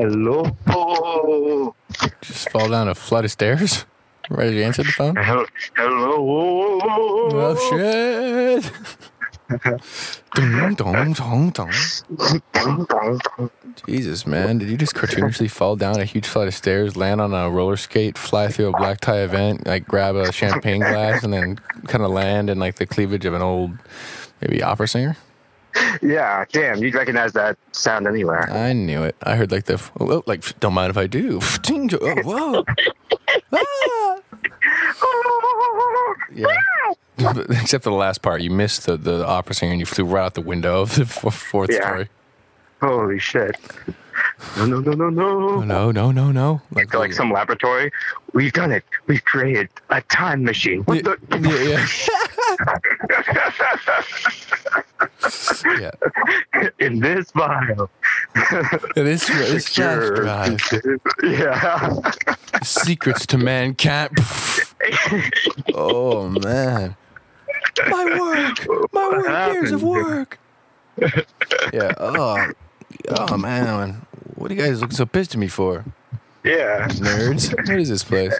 Hello. Just fall down a flight of stairs? Ready to answer the phone? Hel- Hello. Oh, shit. Dun, dun, dun, dun. Jesus, man. Did you just cartoonishly fall down a huge flight of stairs, land on a roller skate, fly through a black tie event, like grab a champagne glass, and then kind of land in like the cleavage of an old, maybe opera singer? Yeah, damn, you'd recognize that sound anywhere. I knew it. I heard like the, oh, like, don't mind if I do. Oh, whoa. Ah. Yeah. Except for the last part, you missed the, the opera singer and you flew right out the window of the fourth Yeah. story. Holy shit. No, no, no, no, no. No, no, no, no. Like, like some laboratory. We've done it. We've created a time machine. What Yeah, the? yeah, yeah. yeah. In this vial. This, this flash drive. Yeah. Secrets to mankind. oh, man. My work. My What work. Years of work. yeah. Oh, oh, man. What are you guys looking so pissed at me for? Yeah. Nerds. What is this place?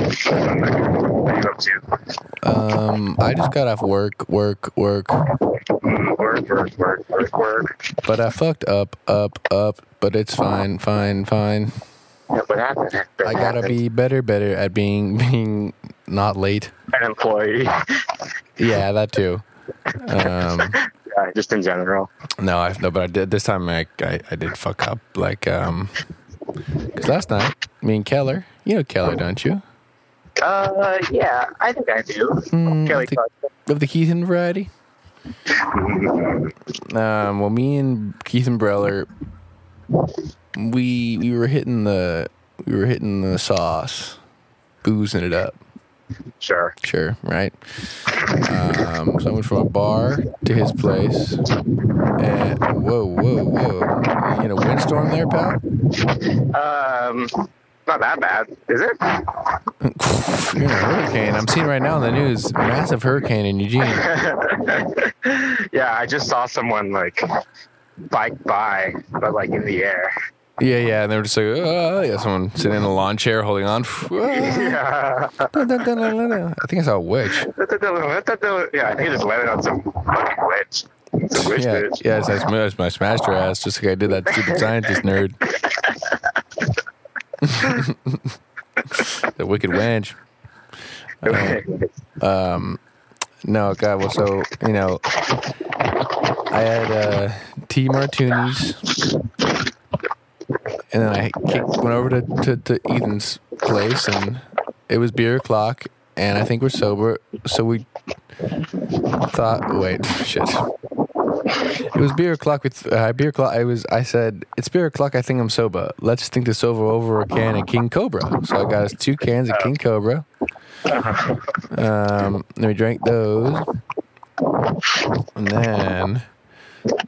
What are you up to? Um, I just got off work, work, work, Work, work, work, work, work. but I fucked up, up, up. But it's fine, fine, fine. Yeah, what happened? I gotta be better, better at being being not late. an employee. Yeah, that too. Um, Yeah, just in general. no, I no, but I did this time. I I, I did fuck up. Like um, cause last night, me and Keller, you know Keller, don't you? Uh, yeah, I think I do. Mm, Kelly of, the, of the Keithan variety. Um, well, me and Keith and Breller, we we were hitting the we were hitting the sauce, boozing it up. Sure. Sure, right? Um, so I went from a bar to his place. And whoa, whoa, whoa! You a windstorm there, pal. Um, not that bad, is it? You're in a hurricane. I'm seeing right now in the news, massive hurricane in Eugene. yeah, I just saw someone like bike by, but like in the air. Yeah, yeah, and they were just like, oh, yeah, someone sitting in a lawn chair holding on. Yeah. I think I saw a witch. yeah, I think I just landed on some fucking witch. Some witch Yeah, bitch. yeah, I, smashed, I smashed her ass just like I did that stupid scientist nerd. the wicked wench. Um, no, God, well, so, you know, I had uh, tea martinis, and then I kicked, went over to, to, to Ethan's place, and it was beer o'clock, and I think we're sober, so we thought, wait, shit. It was beer o'clock with uh, beer o'clock. I was. I said it's beer o'clock. I think I'm sober. Let's think this over over a can of King Cobra. So I got us two cans of King Cobra. Um, then we drank those, and then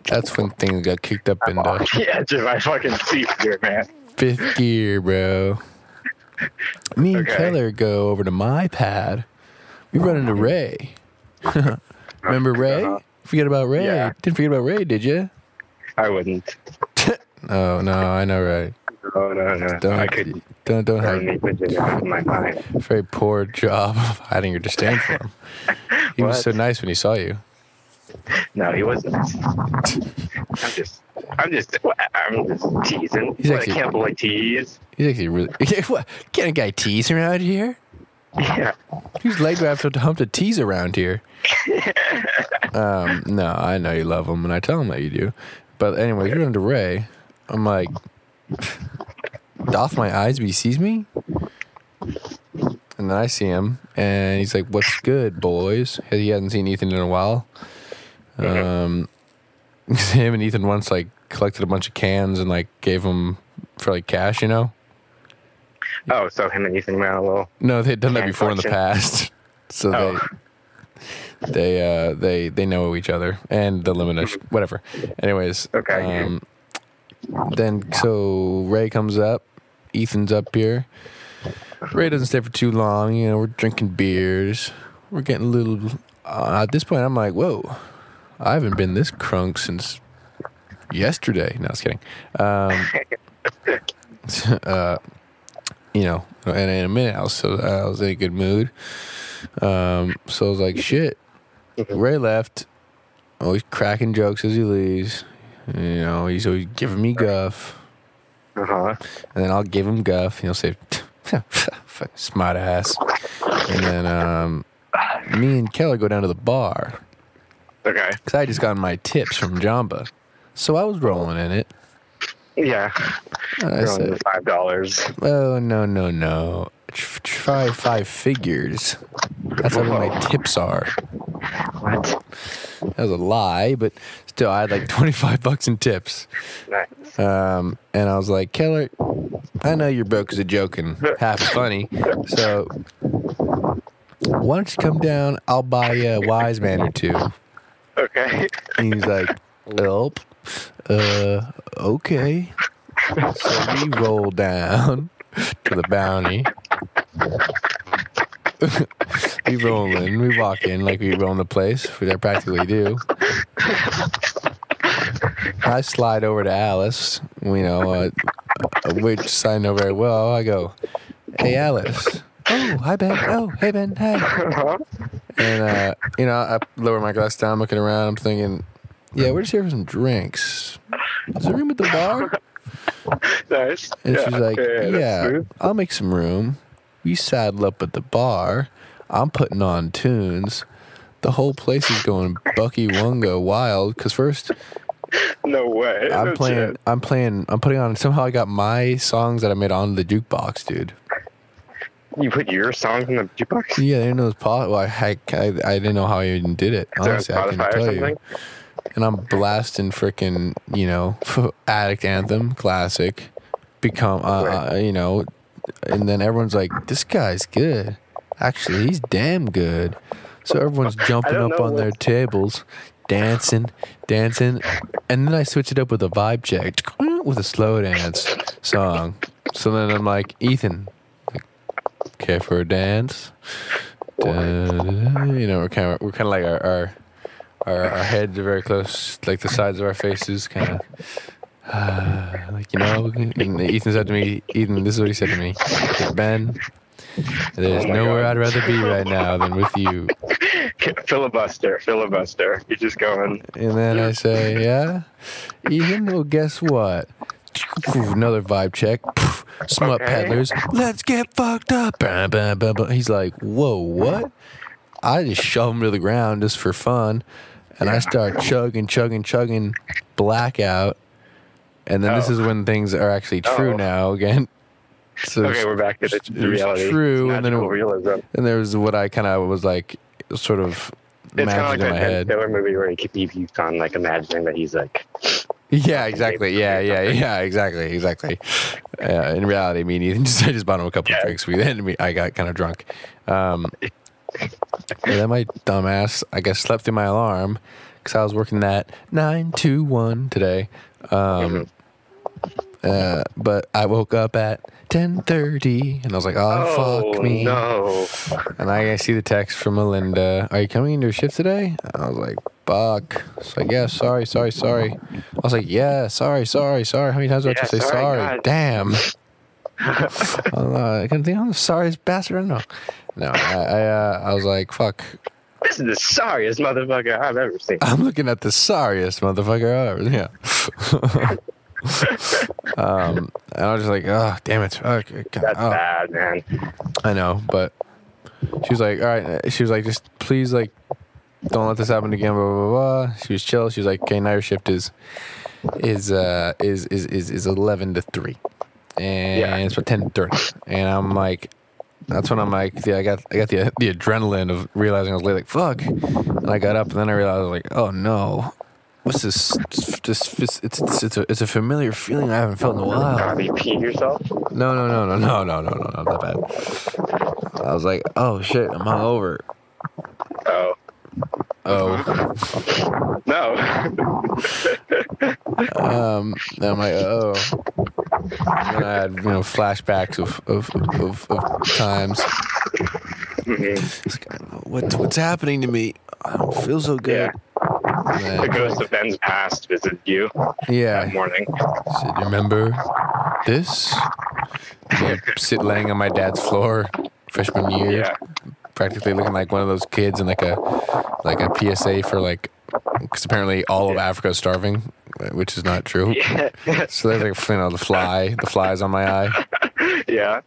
that's when things got kicked up into yeah, to my fucking seat here, man. fifth gear, bro. Me and Okay. Keller go over to my pad. We run into Ray. Remember Ray? Uh-huh. Forget about Ray. Yeah. Didn't forget about Ray, did you? I wouldn't. Oh no, I know Ray. Oh no, no. Don't I could don't don't hide. my mind. Very poor job of hiding your disdain for him. He was so nice when he saw you. No, he wasn't. I'm just, I'm just, I'm just teasing. He's What, actually- I can't believe tease. He's actually really. what? Can a guy tease around here? Yeah. Who's leg wrapped up to hump to tease around here? um, no, I know you love him, and I tell him that you do. But anyway, you're into Ray. I'm like, doth my eyes be sees me? And then I see him, and he's like, "What's good, boys?" He hasn't seen Ethan in a while. Um, him and Ethan once like collected a bunch of cans and like gave them for like cash, you know. Oh, so him and Ethan ran a little. No, they'd done that before in the past. So Oh. they they uh they they know each other and the limit of whatever. Anyways, Okay. Um, then so Ray comes up, Ethan's up here. Ray doesn't stay for too long. You know, we're drinking beers. We're getting a little. Uh, at this point, I'm like, whoa. I haven't been this crunk since yesterday. No, I was kidding. Um, uh, you know, and in a minute, I was so I was in a good mood. Um, so I was like, shit. Ray left. Always cracking jokes as he leaves. You know, he's always giving me guff, Uh huh. and then I'll give him guff. And he'll say, "Smart ass," and then um, me and Keller go down to the bar Okay. because I just got my tips from Jamba, so I was rolling in it. Yeah. And I said, five dollars. "Oh no, no, no! Tr- Try five figures. That's how my tips are." What? That was a lie, but still, I had like twenty five bucks in tips. Nice. Um, and I was like, Keller, I know you're broke as a joke and half funny, so why don't you come down? I'll buy you a wise man or two. Okay. And he's like, Help. Uh, okay. So we roll down to the bounty. we roll in, we walk in like we roll in the place, which I practically do. I slide over to Alice, you know, uh, which I know very well. I go, Hey, Alice. Oh, hi, Ben. Oh, hey, Ben. Hi. Uh-huh. And uh, you know, I lower my glass down, looking around. I'm thinking, yeah, we're just here for some drinks. Is there room at the bar? nice. And yeah. she's like, okay, yeah. I'll make some room. We saddle up at the bar. I'm putting on tunes. The whole place is going Bucky Wunga wild. Cause first No way. I'm No playing, shit. I'm playing, I'm putting on. Somehow I got my songs that I made on the jukebox, dude. You put your songs in the jukebox? Yeah, I didn't know it was possible. I, I, I, I didn't know how I even did it. Honestly, I can tell something? you. and I'm blasting freaking, you know, Addict Anthem, classic, become, uh, uh, you know, and then everyone's like, this guy's good. Actually, he's damn good. So everyone's jumping up on their tables, dancing, dancing, and then I switch it up with a vibe check with a slow dance song. So then I'm like, Ethan, care for a dance? You know, we're kind of we're kind of like our, our our our heads are very close, like the sides of our faces, kind of. Uh, like you know, and Ethan said to me, Ethan, this is what he said to me, Ben. There's Oh nowhere God. I'd rather be right now than with you. filibuster, filibuster. You're just going. And then I say, Yeah, Ethan. Well, guess what? Another vibe check. Smut Okay. peddlers. Let's get fucked up. Bah, bah, bah, bah. He's like, Whoa, what? I just shove him to the ground just for fun, and I start chugging, chugging, chugging, blackout. And then this Oh. is when things are actually oh. true Oh. now again. So Okay, we're back to the, it the reality. true, and then it- realism. and there was what I kind of was like, sort of It's kind of like in that my Ben head. Stiller movie where he keeps on like imagining that he's like Yeah, exactly. Yeah, yeah, yeah, exactly, exactly. Uh, in reality, me and Ethan just I just bought him a couple of drinks. We then I got kind of drunk. Um, and then my dumbass, I guess, slept through my alarm because I was working that nine to one today. Um, uh, but I woke up at ten thirty, and I was like, "Oh, fuck me!" no. And I see the text from Melinda. Are you coming into your shift today? I was like, fuck. It's like, yeah, sorry, sorry, sorry. I was like, yeah, sorry, sorry, sorry. How many times do I have to say sorry, sorry? Damn. I'm, uh, I can think I'm the sorriest bastard I know. No, I, I, uh, I was like, fuck. This is the sorriest motherfucker I've ever seen. I'm looking at the sorriest motherfucker I've ever. Yeah. um, and I was just like, oh, damn it. God, That's oh. bad, man. I know, but she was like, all right. She was like, just please, like, don't let this happen again. Blah blah blah. She was chill. She was like, okay, now your shift is is uh is is is, is eleven to three, and Yeah. it's for ten thirty. And I'm like, that's when I'm like, yeah, I got I got the the adrenaline of realizing I was late. Like fuck, and I got up, and then I realized like, oh no. What's this? This it's it's it's, it's, a, it's a familiar feeling I haven't felt in a while. Have you peed yourself? No, no, no, no, no, no, no, no, not that bad. I was like, oh shit, I'm hungover. Oh. Oh, No. um, I'm like, oh. And I had, you know, flashbacks of of, of, of times. Mhm. What, what's happening to me? I don't feel so good. the ghost of Ben's past visited you Yeah. that morning. Said, remember this? Yeah, sit laying on my dad's floor freshman year, Yeah. Practically looking like one of those kids in like a like a PSA for like because apparently all of Africa is starving, which is not true. Yeah. So there's like you know the fly, the flies on my eye. yeah.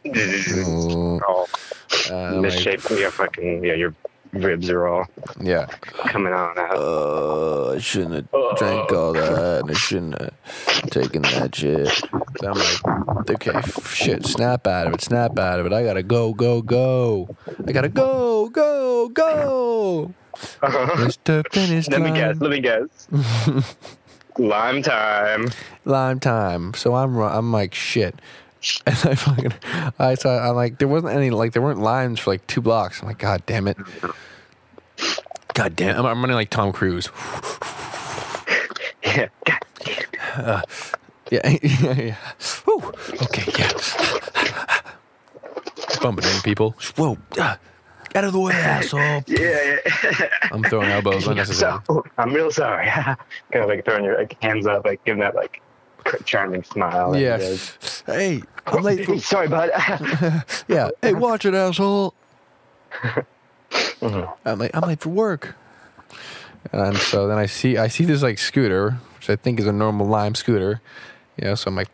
All uh, I'm like, misshapen. Your fucking yeah. Your ribs are all yeah. coming on out. Uh, I shouldn't have drank all that, and I shouldn't have taken that shit. So I'm like, okay, shit, snap out of it, snap out of it. I gotta go, go, go. I gotta go, go, go. Mr. Finish Let me guess. Let me guess. Lime time. Lime time. So I'm, I'm like, shit. And I fucking, I saw, I'm like, there wasn't any, like, there weren't limes for like two blocks. I'm like, God damn it. God damn, I'm, I'm running like Tom Cruise. Yeah. God damn. Yeah, yeah, yeah. Whew. Okay, yeah. Bumping into people. Whoa. ah, Out of the way, asshole. Yeah. yeah. I'm throwing elbows unnecessary. So, I'm real sorry. kind of like throwing your like, hands up, like giving that like charming smile. Yeah. Hey, I'm late for. sorry, bud. Yeah. Hey, watch it, asshole. Mhm. I'm late. I'm late for work. And so then I see I see this like scooter, which I think is a normal Lime scooter. You know, so I'm like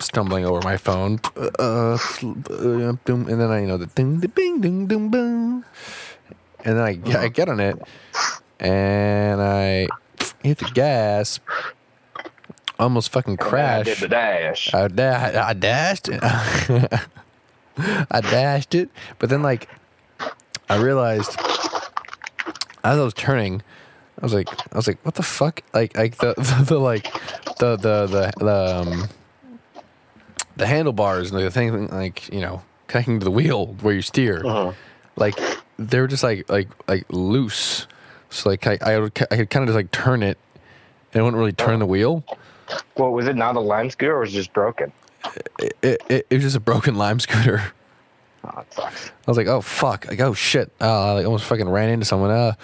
stumbling over my phone, uh, uh, and then I you know the ding, the bing, ding, ding, boom, and then I I get on it, and I hit the gas, almost fucking crashed. I did the dash. I, da- I dashed it. I dashed it, but then like I realized as I was turning, I was like, I was like, what the fuck? Like, like the the, the like the the the the um the handlebars and the thing like you know connecting to the wheel where you steer, Uh-huh. like they were just like like like loose. So like I I, would, I could kind of just like turn it, and it wouldn't really turn the wheel. Well, was it not a lime scooter or was it just broken? It, it, it was just a broken lime scooter. Oh, it sucks. I was like, oh fuck, like oh shit, uh, I like, almost fucking ran into someone, uh,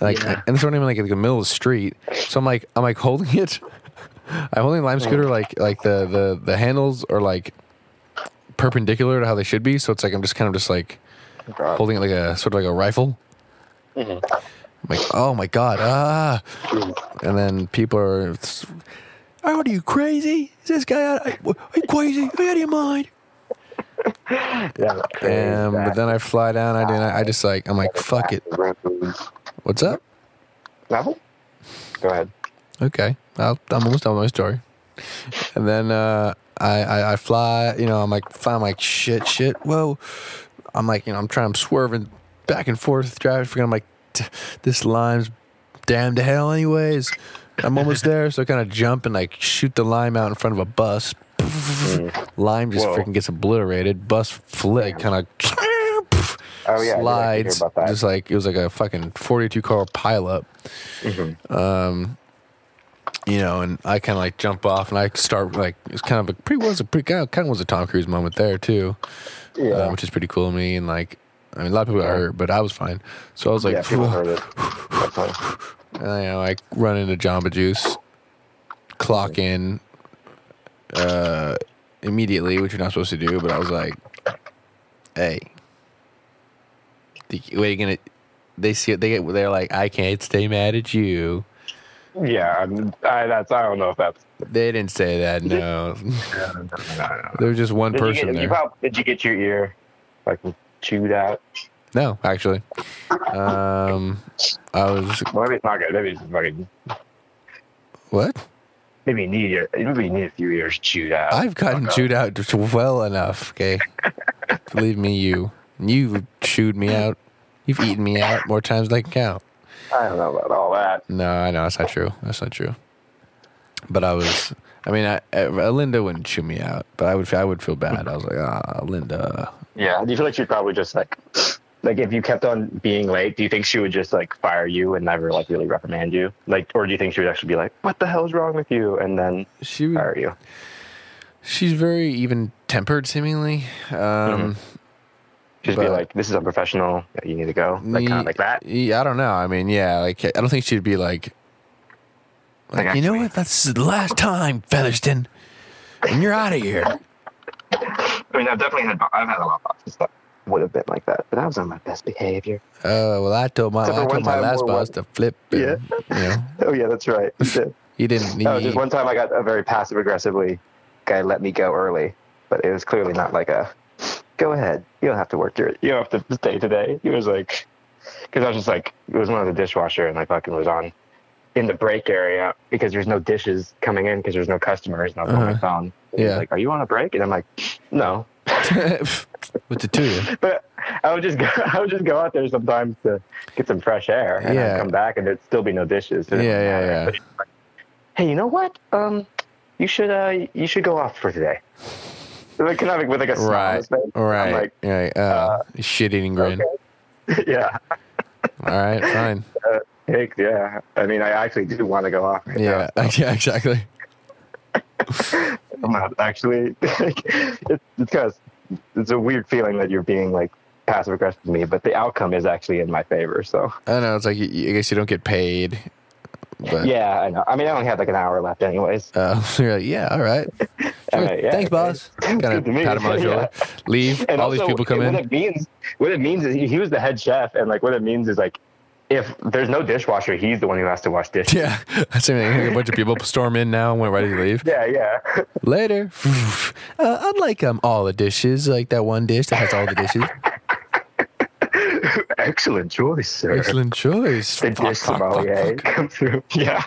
like, Yeah. and this wasn't even like in the middle of the street. So I'm like, I'm like holding it. I'm holding the lime scooter like like the the the handles are like perpendicular to how they should be. So it's like I'm just kind of just like God. holding it like a sort of like a rifle. Mhm. I'm like, oh my god, ah! And then people are, "Oh, are you crazy? Is this guy out? Are you crazy? Are you out of your mind? Yeah. Um, but then I fly down. I didn't. I just like I'm like fuck it. What's up? Level? Go ahead. Okay, I'll, I'm almost done with my story. And then uh, I, I I fly. You know, I'm like I'm like shit shit. Whoa. I'm like you know I'm trying I'm swerving back and forth driving. I'm like this lime's damn to hell anyways. I'm almost there, so I kind of jump and like shoot the lime out in front of a bus. Lime just Whoa. freaking gets obliterated. Bus flick kind of Oh, yeah. Slides, that. just like it was like a fucking 42 car pileup. Mhm. Um, you know, and I kind of like jump off and I start like it's kind of a pretty was a pretty kind of, kind of was a Tom Cruise moment there too, Yeah. uh, which is pretty cool to me. And like, I mean, a lot of people got hurt, but I was fine. So I was like, yeah, people heard it. That's funny. and I, you know, I run into Jamba Juice, clock in uh, immediately, which you're not supposed to do. But I was like, "Hey, what are you gonna?" They see it. They get. They're like, "I can't stay mad at you." Yeah, I'm- I, that's. I don't know if that's. They didn't say that. No, No, no, no. there was just one Did you, person get, you there. prob- did you get your ear like chewed out? No, actually, um, I was Well, maybe it's not good. Maybe it's fucking. what? Maybe you need your. Maybe you need a few years chewed out. I've gotten chewed out just well enough. Okay, believe me, you you chewed me out. You've eaten me out more times than I can count. I don't know about all that. No, I know that's not true. That's not true. But I was. I mean, I, uh, Linda wouldn't chew me out, but I would. I would feel bad. I was like, ah, Linda. Yeah. Do you feel like she'd probably just like, like if you kept on being late, do you think she would just like fire you and never like really reprimand you? Like, or do you think she would actually be like, "What the hell's wrong with you?" and then She would. fire you? She's very even tempered, seemingly. Um, Just be But- like, "This is unprofessional. You need to go." Like kind of like that. Yeah, I don't know. I mean, yeah, like I don't think she'd be like Like, Like, you know what? That's the last time, Featherston. And you're out of here. I mean, I've definitely had I've had a lot of that would have been like that, but I was on my best behavior. Uh, well, I told my Except I told my last boss to flip. And, Yeah. You know, Oh yeah, that's right. He didn't. He, No, just one time I got a very passive aggressively guy let me go early, but it was clearly not like a go ahead. You don't have to work your you don't have to stay today. He was like because I was just like it was one of the dishwasher and I fucking was on in the break area because there's no dishes coming in because there's no customers and I was on my Uh-huh. phone. And he was Yeah. like, are you on a break? And I'm like, no. It to you? But I would just go, I would just go out there sometimes to get some fresh air, and Yeah. I'd come back and there'd still be no dishes. Yeah, yeah, yeah. Like, hey, you know what? Um, you should uh, you should go off for today. Like kind of with like a Right. Right. I'm like, right. Uh, shit eating grin. okay. yeah, All right. Fine. Thanks, yeah. I mean, I actually do want to go off. Right Yeah. Yeah. Exactly. I'm not actually. it's it's kind of it's a weird feeling that you're being like passive aggressive to me, but the outcome is actually in my favor. So I don't know. It's like I guess you don't get paid. But yeah, I know. I mean, I only had like an hour left, anyways. uh, you're like, yeah, all right. All right, yeah, Thanks, boss. Kind of pat him on the shoulder. Leave. And All these people come what in. It means, what it means is he, he was the head chef, and like what it means is like if there's no dishwasher, he's the one who has to wash dishes. Yeah, same thing. A bunch of people storm in now and went ready to leave. Yeah, yeah. Later. Uh, I'd like um all the dishes, like that one dish that has all the dishes. Excellent choice, sir. Excellent choice. The Fuck, dish fuck, fuck, sommelier fuck. come through. Yeah.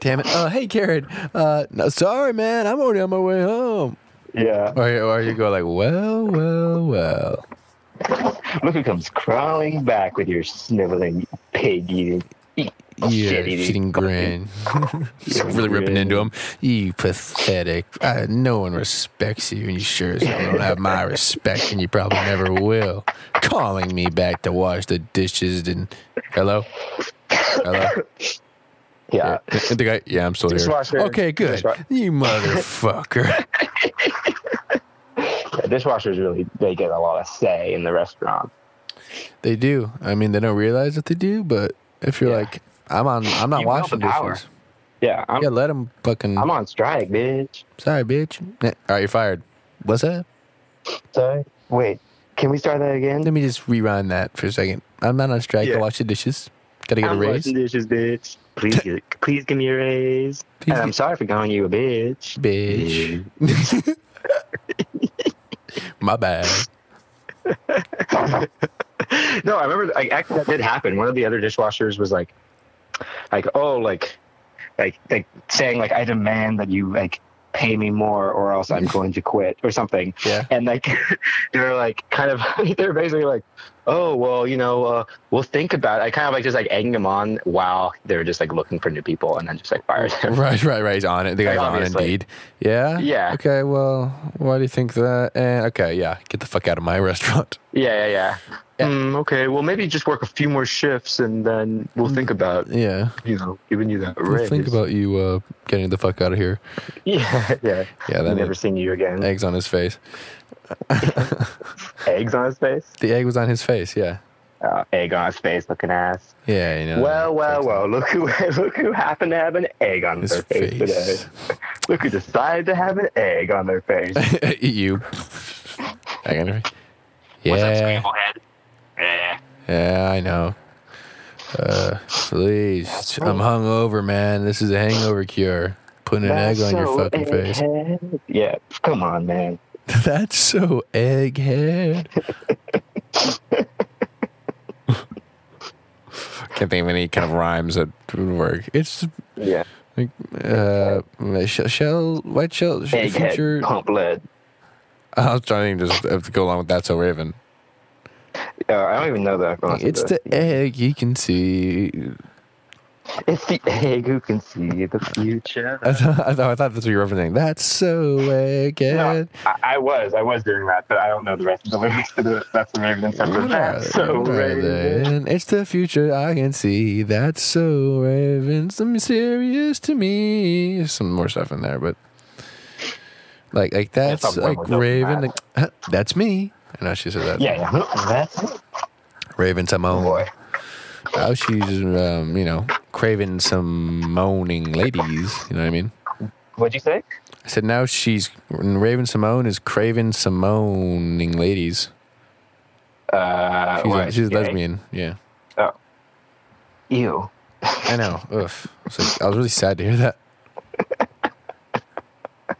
Damn it. Uh, hey, Karen. Uh, no, sorry, man. I'm already on my way home. Yeah. Or, or you go like, well, well, well. Look who comes crawling back with your sniveling, pig eating, eat, Yeah, shit eating. grin. Really ripping into him. You pathetic. Uh, no one respects you, and you sure as hell don't have my respect, and you probably never will. Calling me back to wash the dishes and. Hello? Hello? Yeah. The guy, yeah, I'm still Dishwasher. here. Okay, good. You motherfucker. yeah. Dishwashers really, they get a lot of say in the restaurant. They do. I mean, they don't realize that they do, but if you're Yeah. like, I'm on, I'm not You washing dishes. Yeah. I'm, Yeah, let them fucking. I'm on strike, bitch. Sorry, bitch. All right, you're fired. What's that? Sorry. Wait. Can we start that again? Let me just rewind that for a second. I'm not on strike. I wash the dishes. Gotta get a I'm raise. washing dishes, bitch. Please, please give me a raise. Please and I'm sorry for calling you a bitch. bitch. Bitch. My bad. no, I remember. Like, actually, that did happen. One of the other dishwashers was like, like, oh, like, like, like saying like, I demand that you like pay me more, or else I'm going to quit, or something. Yeah. And like, they were like, kind of, they're basically like, oh, well, you know, uh, we'll think about. it. I kind of like just like egging them on while they're just like looking for new people, and then just like fired them. Right, right, right. He's on it. The guy's Like, on. Indeed. Yeah. Yeah. Okay. Well, why do you think that? And okay, yeah. Get the fuck out of my restaurant. Yeah, yeah, yeah. Yeah. Mm, okay, well, maybe just work a few more shifts, and then we'll think about Yeah. you know giving you that Well, raise. think about you uh, getting the fuck out of here. yeah, yeah. Yeah. Then Never it- seen you again. eggs on his face. Eggs on his face. The egg was on his face. Yeah. Uh, egg on his face, looking ass. Yeah. You know. well, well, well. Look who look who happened to have an egg on His their face, face. today. Look who decided to have an egg on their face. like- you. Egg on your face. Yeah. head? Yeah. Yeah, I know. Uh, please, I'm hungover, man. This is a hangover cure. Putting an egg on your so fucking face. Yeah, come on, man. That's so egghead. Can't think of any kind of rhymes that would work. It's Yeah, like uh, shell, shell white shell, egghead, future. pump lead. I was trying to just have to go along with that. So Raven. Uh, I don't even know that. It's the egg you can see. It's the egg who can see the future. I thought, I thought, I thought that's what you were referencing. That's so egghead. I, I was, I was doing that, but I don't know the rest of the lyrics to do it. That's the Raven interpreter. What That's so Raven. It's the future I can see. That's so Raven. Some mysterious to me. There's some more stuff in there, but like like that's like Raven. math. Like, that's me. I know she said that. Yeah, yeah. That's it. Raven-Symoné. boy. How she's um, you know craving some moaning ladies. You know what I mean? What'd you say? I said now she's Raven-Symoné is craving some moaning ladies. Uh, She's, what, a, she's a lesbian. Yeah, Oh. Ew. I know. Ugh. I was, like, I was really sad to hear that.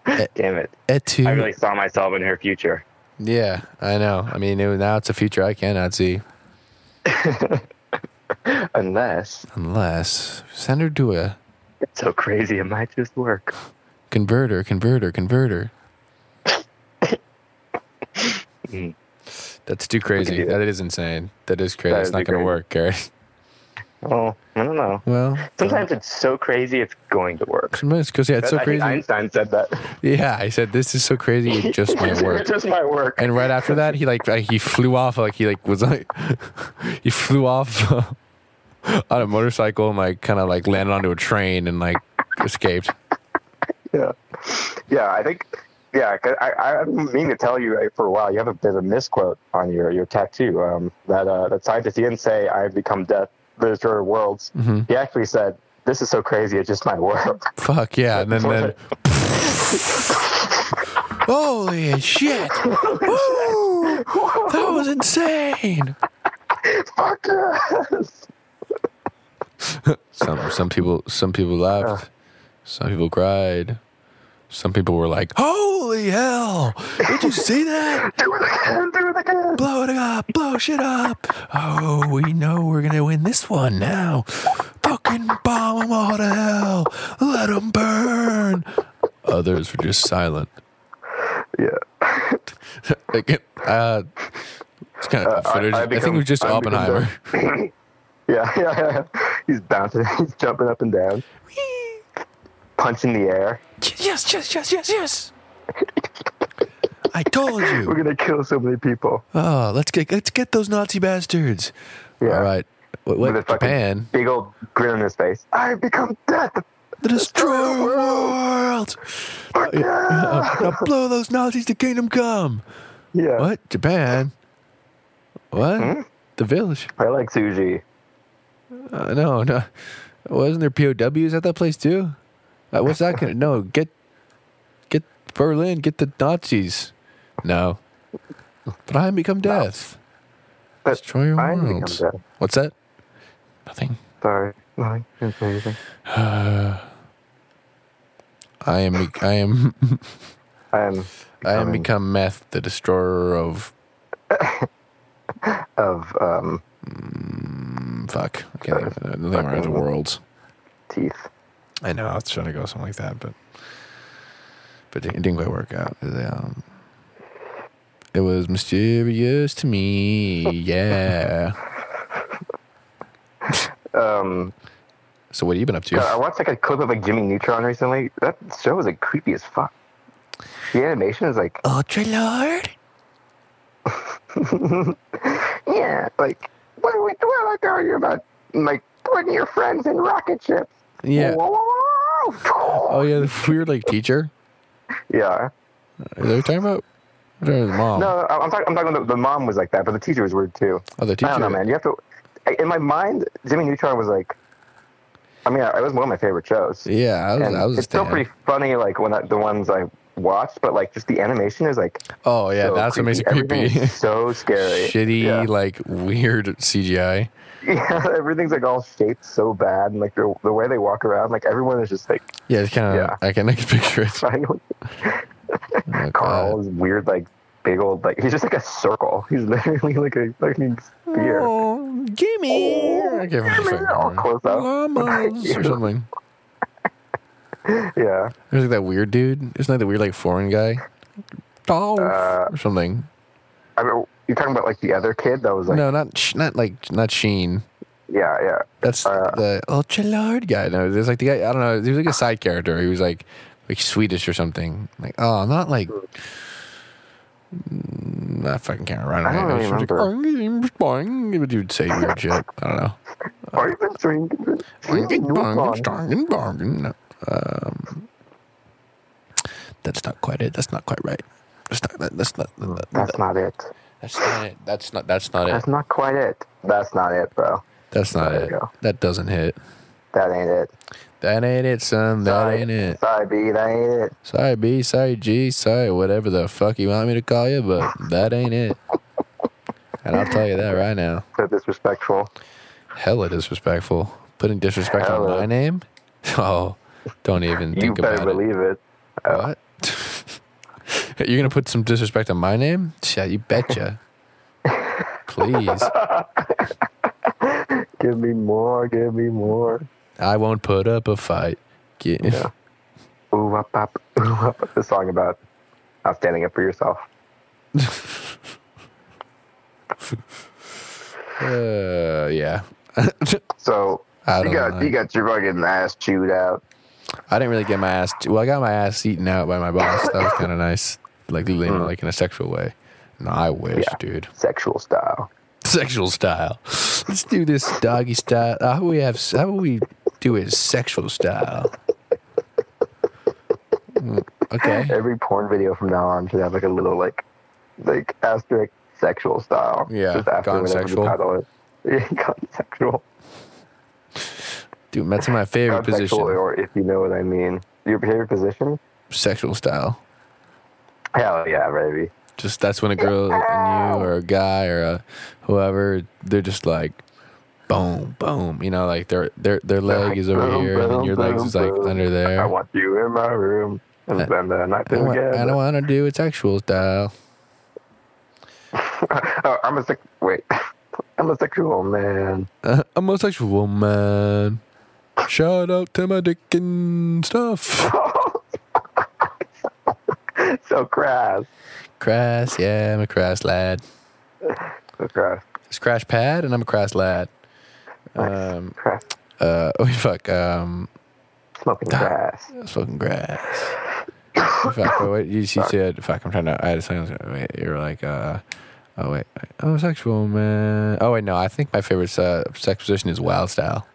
Damn it. Et tu? I really saw myself in her future. Yeah, I know. I mean, it, now it's a future I cannot see Unless unless send her to a it's so crazy, it might just work. converter, converter, converter. Mm. That's too crazy. that. That is insane. That is crazy. That it's not going to work, Gary. Oh, I don't know. Well, Sometimes it's so crazy it's going to work. sometimes because yeah, it's so I crazy. Einstein said that. Yeah, I said this is so crazy. It just might work. it just might work. And right after that, he like, like he flew off. Like he like was like he flew off on a motorcycle and like kind of like landed onto a train and like escaped. yeah, yeah. I think. yeah. I, I, I've to tell you uh, for a while. You have a there's a misquote on your your tattoo. Um, that uh, that scientists didn't say I've become death, the destroyer of worlds. Mm-hmm. He actually said this is so crazy it just might work. Fuck yeah! And then then holy shit! Woo! That was insane. Fuck yes. Some some people some people laughed. Some people cried. Some people were like, "Holy hell! Did you see that? Do it again. Do it again. Blow it up! Blow shit up! Oh, we know we're gonna win this one now. Fucking bomb them all to hell! Let them burn." Others were just silent. Yeah. Like, uh, it's kind of Uh, I- footage. I I, think it was just I become Oppenheimer. Yeah, yeah, yeah. He's bouncing. He's jumping up and down, punching the air. Yes, yes, yes, yes, yes. I told you. We're gonna kill so many people. Oh, let's get let's get those Nazi bastards. Yeah. All right. What, what With a Japan? Big old grin on his face. I've become death. The destroyer of worlds. Fuck Yeah, yeah. Now blow those Nazis to kingdom come. Yeah. What? Japan? What? Hmm? The village? I like sushi. Uh, no, no. Wasn't there POWs at that place too? Uh, what's that gonna? No, get get Berlin, get the Nazis. No. But I am become death. But Destroy your I become death. What's that? Nothing. Sorry. No, didn't say anything. I am. I am. I am. I am become meth, the destroyer of. of um, mm, Fuck. I can't even. I don't think I'm the worlds. teeth. I know. I was trying to go something like that, but but it didn't quite work out. It, um, it was mysterious to me. Yeah. Um, So what have you been up God, I watched like a clip of like Jimmy Neutron recently. That show was like creepy as fuck. The animation is like, Ultra Lord. yeah, like what are we? What like are you about? Like putting your friends in rocket ships. Yeah. Oh yeah, the weird like teacher. Yeah. Is that what you're talking about? About the mom. No, I'm talking. I'm talking. The, the mom was like that, but the teacher was weird too. Oh, the teacher. I don't know, man. You have to. In my mind, Jimmy Neutron was like. I mean, it was one of my favorite shows. Yeah, I was. and I was. it's still pretty funny, like when I, the ones I watched, but like just the animation is like. Oh yeah, so that's what makes it creepy. so scary. Shitty, Yeah. like weird CGI. Yeah, everything's like all shaped so bad, and like the, the way they walk around, like everyone is just like Yeah, it's kind of. Yeah. I can. I can picture it. to. Oh, Carl is weird, like big old, like he's just like a circle. He's literally like a fucking spear. Oh, Jimmy! Oh, I can't Jimmy! All close up. Llamas or something. Yeah, There's like that weird dude. Isn't that the weird like foreign guy? Dolph Uh, or something. I mean, you're talking about like the other kid that was like, no, not not like not Sheen. yeah, yeah. That's Uh, the Ultra Lord guy. No, there's like the guy. I don't know. He was like a side character. He was like like Swedish or something. Like oh, not like. mm, I fucking can't remember. I don't really remember. Like, say weird shit. I don't know. Are you been drinking? No. Um, that's not quite it. That's not quite right. That's not. That, that's not. That, That's not it. that's not it. That's not. That's not it. That's not quite it. That's not it, bro. That's not There it. That doesn't hit. That ain't it. That ain't it, son. That Sorry. ain't it. Sorry, B. That ain't it. Sorry, B. Sorry, G. Sorry, whatever the fuck you want me to call you, but that ain't it. And I'll tell you that right now. So disrespectful. Hella disrespectful. Putting disrespect on my name? Oh, don't even You think better about it. believe it. What? You're gonna put some disrespect on my name? Yeah, you betcha. Please, Give me more. Give me more. I won't put up a fight. Get, Yeah. Ooh, up, up, ooh, up. The song about not standing up for yourself. Uh, yeah. So you got know. you got your fucking ass chewed out. I didn't really get my ass. Well, I got my ass eaten out by my boss. That was kind of nice, like you know, like in a sexual way. No, I wish, Yeah. dude. Sexual style. Sexual style. Let's do this doggy style. Uh, How we have? How we do it sexual style? Mm, Okay. Every porn video from now on should have like a little like like asterisk sexual style. Yeah, Just after gone sexual. the title is. Gone sexual. Dude, that's my favorite position. or if you know what I mean. Your favorite position? Sexual style. Hell yeah, baby. Just that's when a girl and you or a guy or a whoever, they're just like boom, boom. You know, like their their their leg is over Boom, here and your boom, legs is like boom. under there. I want you in my room and spend the night I don't, together. I don't want to do it sexual style. oh, I'm a sex. Wait, I'm a sexual man. Uh, I'm a sexual man. Shout out to my dick and stuff. so crass. Crass, yeah, I'm a crass lad. So crass. It's Crash Pad, and I'm a crass lad. Um, Crass. uh, oh fuck, um, Smoking grass. smoking grass. fuck, oh, wait, you, you said, fuck, I'm trying to, I had a second, wait, you're like, uh, oh wait, I'm a sexual man. Oh wait, no, I think my favorite uh, sex position is wild style.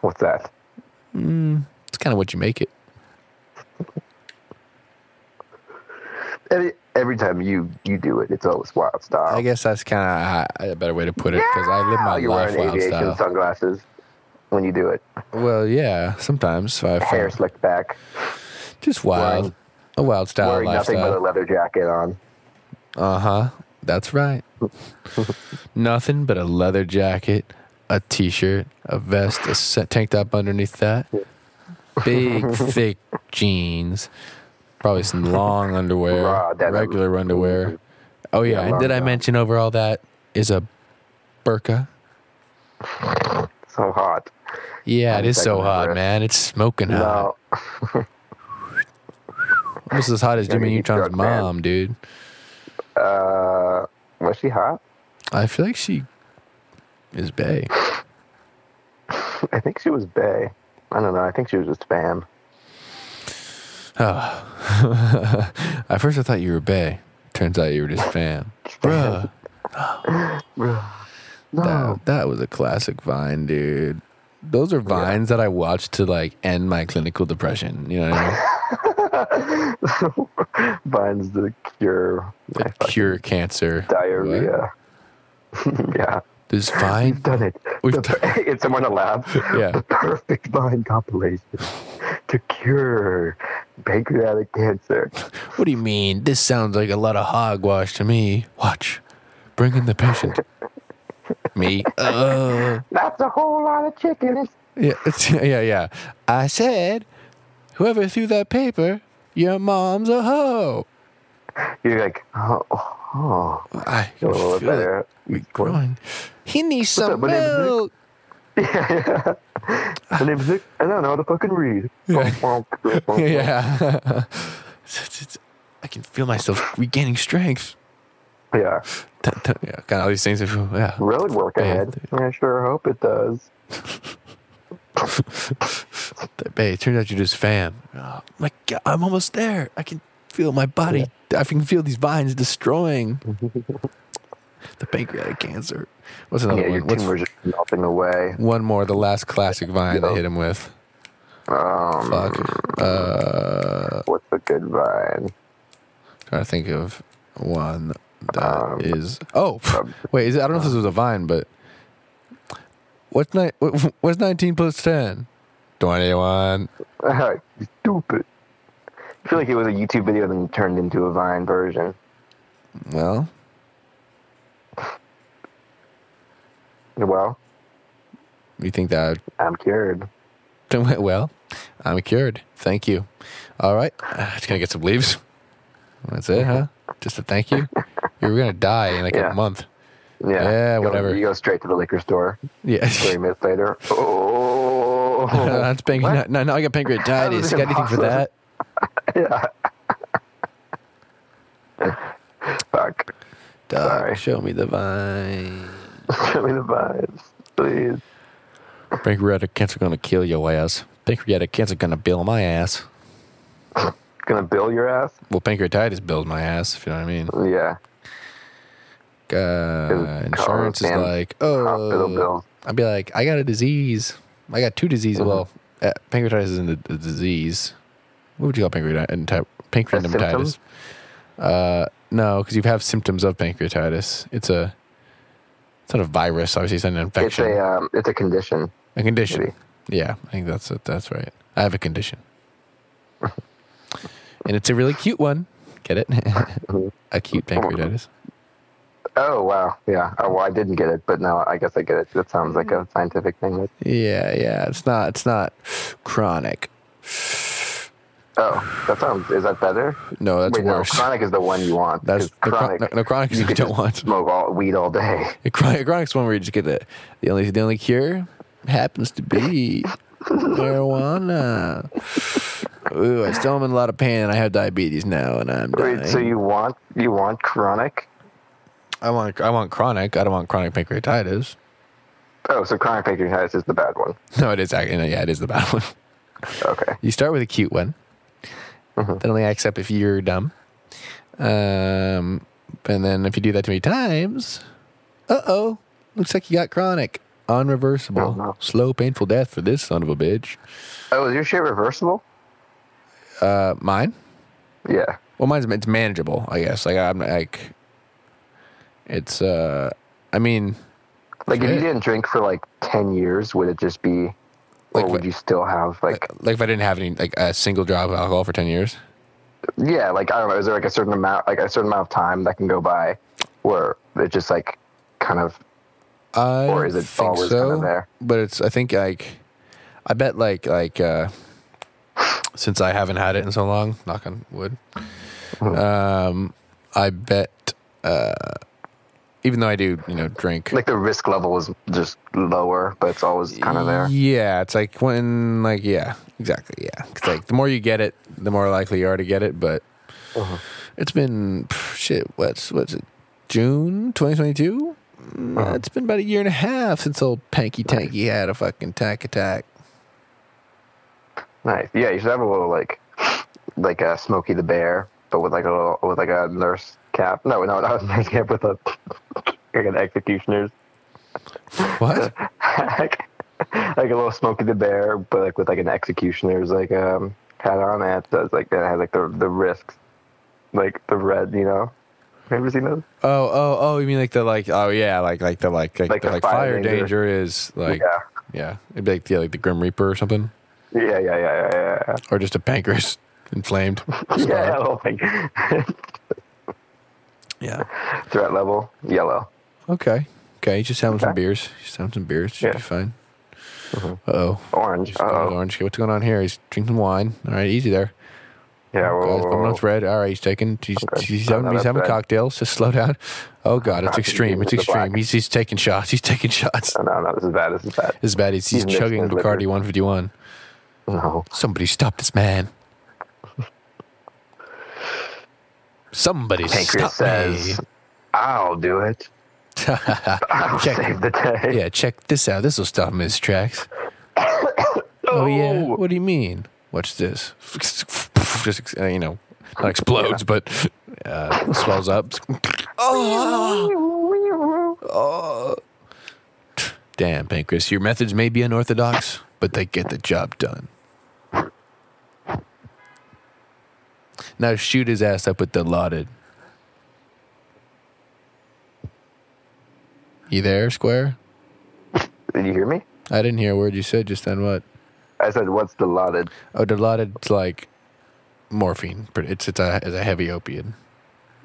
What's that? It's kind of what you make it. Every, every time you you do it, it's always wild style. I guess that's kind of a better way to put it because I live my You're life wearing wild aviation style. sunglasses when you do it. Well, yeah, sometimes I Hair slicked back. just wild, wearing- a wild style wearing nothing but a leather jacket on. Uh huh. That's right. Nothing but a leather jacket, a t-shirt, a vest, a set tank top underneath that, big thick jeans, probably some long underwear, Raw regular underwear. Oh yeah, and did I mention over all that is a burqa? So hot. Yeah, it is so hot, man. It's smoking hot. No. Almost as hot as Jimmy Neutron's drunk, man. mom, dude. Uh, was she hot? I feel like she is bae. I think she was Bay. I don't know. I think she was just fam. Oh. Ah. At first, I thought you were bae. Turns out you were just fam. Bruh. No. That, that was a classic Vine, dude. Those are vines that I watched to like end my clinical depression. You know what I mean? Vine's the cure. my cure cancer. Diarrhea. yeah. This Vine? We've done it. We've The- done- it's someone lab. Yeah. The perfect Vine compilation to cure pancreatic cancer. What do you mean? This sounds like a lot of hogwash to me. Watch. Bring in the patient. Me? Uh. That's a whole lot of chicken. Yeah, it's, yeah, yeah. I said, whoever threw that paper, your mom's a hoe. You're like, oh, oh. I Feel a little feel it better. we growing. He needs What's some up, my name is Nick. milk. Yeah, yeah. My name's Nick, and I don't know how to fucking read. Yeah. yeah. It's- it's- it's- I can feel myself regaining strength. yeah. T- t- Yeah, of all these things. Yeah. Road work Yeah. ahead. I sure hope it does. Babe, it turns out you're just fam. Oh, my God, I'm almost there. I can feel my body. I can feel these vines destroying the pancreatic cancer. What's another yeah, your one? What's tumor's just melting away. one more? The last classic vine they hit him with. Um, Fuck. Uh, What's a good vine? trying to think of one that is. Um, Oh, um, wait. Is it, I don't know if this was a vine, but What's ni- what, What's nineteen plus ten? Twenty-one. Stupid. I feel like it was a YouTube video then turned into a Vine version. Well, Well, you think that? I'm cured. Well, I'm cured. Thank you. All right, uh, just gonna get some leaves. That's it, huh? Just a thank you. You're gonna die in like Yeah. a month. Yeah. Yeah, You go- whatever. You go straight to the liquor store. Yeah. 30 minutes later. Oh. That's. No, What? no, no, I got pancreatitis. You got anything for that? Yeah. Fuck. Sorry. show me the vine. Show me the vibes, please. Pancreatic cancer gonna kill your ass. Pancreatic cancer gonna bill my ass. Gonna bill your ass? Well, pancreatitis bills my ass. If you know what I mean. Yeah. Uh, insurance is like, oh. I'd be like, I got a disease. I got two diseases. Mhm. Well, uh, pancreatitis isn't a, a disease. What would you call pancreatitis? Pancreatitis. Uh, no, because you have symptoms of pancreatitis. It's a, it's not a virus. Obviously, it's an infection. It's a um, it's a condition. A condition. Maybe. Yeah, I think that's it. That's right. I have a condition, and it's a really cute one. Get it? Acute pancreatitis. Oh wow, yeah. Oh, well, I didn't get it, but now I guess I get it. That sounds like a scientific thing. Yeah, yeah. It's not. It's not chronic. Oh, that sounds. Is that better? No, that's Wait, worse. no. Chronic is the one you want. That's the chronic. no, no, chronic is you you don't want. Smoke all weed all day. Chronic, chronic's one where you just get the the only the only cure happens to be marijuana. Ooh, I still am in a lot of pain, and I have diabetes now, and I'm dying. Wait, so you want you want chronic? I want I want chronic. I don't want chronic pancreatitis. Oh, so chronic pancreatitis is the bad one. No, it is actually yeah, it is the bad one. Okay. You start with a cute one. Then only accept if you're dumb. Um, and then if you do that too many times, uh oh, looks like you got chronic, unreversible, Oh, no. slow, painful death for this son of a bitch. Oh, is your shit reversible? Uh, mine. Yeah. Well, mine's it's manageable, I guess. Like I'm like, it's uh, I mean, Like if you didn't drink for like ten years, would it just be, or Like would you still have like? like if I didn't have any like a single drop of alcohol for ten years. Yeah, like I don't know. Is there like a certain amount, like a certain amount of time that can go by, where it just like kind of, I or is it think always so, kind of there? But it's I think like I bet like like uh since I haven't had it in so long, knock on wood. Mhm. Um I bet uh even though I do, you know, drink Like the risk level is just lower, but it's always kind of there. Yeah, it's like when like yeah, exactly, yeah. It's like the more you get it, the more likely you are to get it, but Mhm. it's been pff, shit, what's what's it? June 2022? Mm, Uh-huh. It's been about a year and a half since old Panky Tanky had a fucking tack attack. Nice. Yeah, you should have a little like, like a Smokey the Bear, but with like a little with like a nurse cap. No, no, not nurse cap with a like an executioner's What? like, like a little Smokey the Bear, but like with like an executioner's like um hat on it. So it's like that has like the the risks, like the red. You know, have you ever seen those? Oh, oh, oh! You mean like the like? Oh, yeah, like like the like like, Like the, like fire fire danger. danger. is like yeah. yeah, it'd be like yeah, like the Grim Reaper or something, Yeah, yeah, yeah, yeah, yeah, or just a pancreas inflamed. Yeah, whole thing. Yeah. Threat level yellow. Okay. Okay. He's just having some beers. He's having some beers. Should Yeah. be fine. Mhm. Uh oh. Orange. Oh. Oh, Orange. Okay, What's going on here? He's drinking wine. All right, easy there. yeah. Whoa, Guys, whoa, bumming red. All right, he's taking. He's, Okay. he's having. he's having cocktails. Just slow down. Oh God, it's extreme. It's this is the extreme. He's he's taking shots. He's taking shots. No, no, no, this is bad. This is bad. This is bad. He's, he's He's chugging. Bacardi 151. No. Somebody stop this man. Somebody Pancreas stop says, "I'll do it. I'll Check. save the day." Yeah, check this out. This will stop him in his tracks. Oh yeah. What do you mean? Watch this. Just uh, you know, not explodes, but uh, swells up. Oh, oh. Damn, pancreas. Your methods may be unorthodox, but they get the job done. Now shoot his ass up with Dilaudid. You there, Square? Did you hear me? I didn't hear a word you said just then. What? I said, what's the Dilaudid? Oh, Dilaudid's like morphine. It's it's a it's a heavy opiate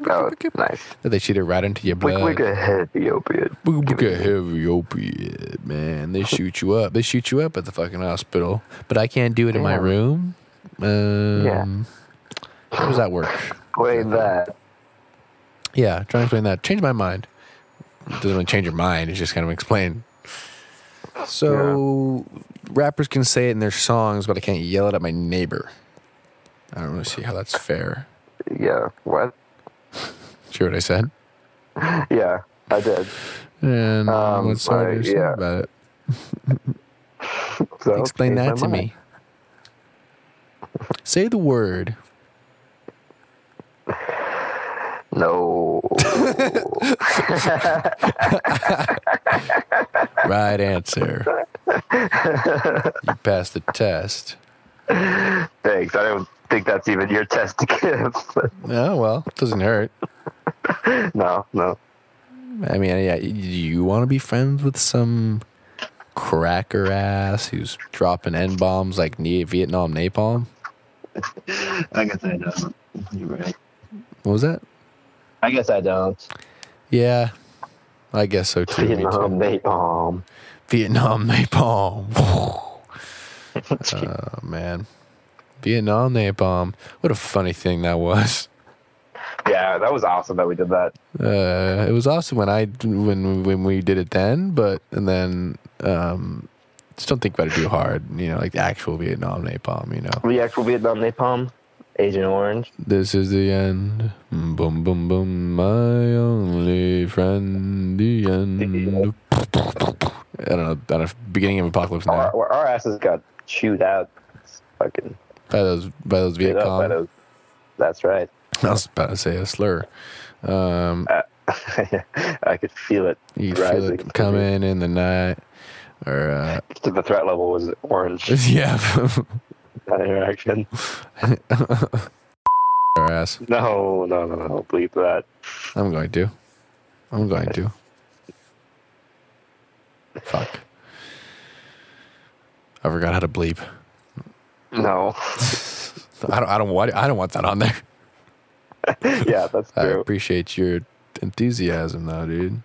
Oh, nice. that they shoot it right into your blood. Like, like a heavy opiate. At it- heavy opiate, man. They shoot you up. They shoot you up at the fucking hospital. But I can't do it in my room. Um, Yeah. How does that work? Explain that. Yeah, try to explain that. Change my mind. It doesn't really change your mind. It's just kind of explain. So rappers can say it in their songs, but I can't yell it at my neighbor. I don't really see how that's fair. Yeah. What? See what I said? Yeah, I did. And Um, what's I- to yeah. about it? So Explain change that to mind. me. Say the word. No. Right answer. you passed the test. Thanks. I don't think that's even your test to give. But Oh well, it doesn't hurt. no, no. I mean, yeah, y- you want to be friends with some cracker ass who's dropping n bombs like Vietnam napalm? I guess I don't. You're right. What was that? I guess I don't. Yeah, I guess so too. Vietnam napalm. Vietnam napalm. oh man, Vietnam napalm. What a funny thing that was. Yeah, that was awesome that we did that. Uh, it was awesome when I when when we did it then, but and then um, just don't think about it too hard. You know, like the actual Vietnam napalm. You know, The actual Vietnam napalm, Agent Orange. this is the end. Boom boom boom. My only friend. The end. I don't know. I don't know. Beginning of apocalypse now Our, our asses got chewed out. It's fucking by those by those Viet Cong. those. That's right. I was about to say a slur. Um, I could feel it. you feel it coming in the night, or uh, The threat level was orange. yeah, that interaction. our ass. No, no, no, no. Bleep that. I'm going to. I'm going to. Fuck. I forgot how to bleep. No. I don't. I don't want. I don't want that on there. yeah, that's true. I appreciate your enthusiasm, though, dude,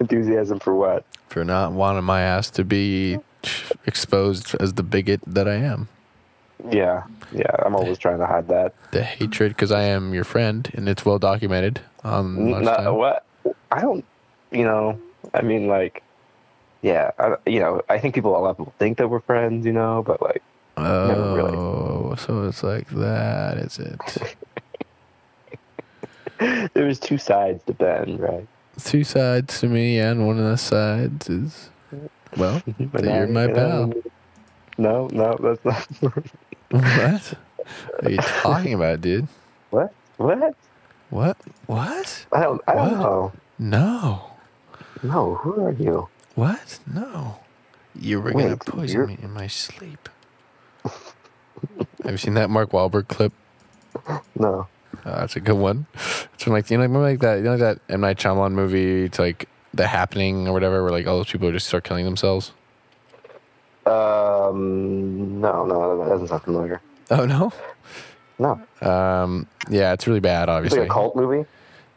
Enthusiasm for what? for not wanting my ass to be exposed as the bigot that I am. Yeah, yeah. I'm always trying to hide that. The hatred, because I am your friend, and it's well documented on N- not- what? I don't. You know. I mean, like. Yeah, I, you know. I think people. A lot of people think that we're friends. You know, but like. Never really. Oh, so it's like that, is it? There's two sides to Ben, right? Two sides to me, and one of the sides is, well, you're my pal. No, no, that's not. What? What are you talking about, dude? what? What? What? What? I don't. I don't What? know. No. No, who are you? What? No. You were gonna poison you're- me in my sleep. Have you seen that Mark Wahlberg clip? No. Uh, that's a good one. It's from like you know, like that, you know, like that M Night Shyamalan movie. It's like The Happening or whatever, where like all those people just start killing themselves. Um. No, no, that doesn't sound familiar. Oh no. No. Um. Yeah, it's really bad. It's Obviously. like a cult movie.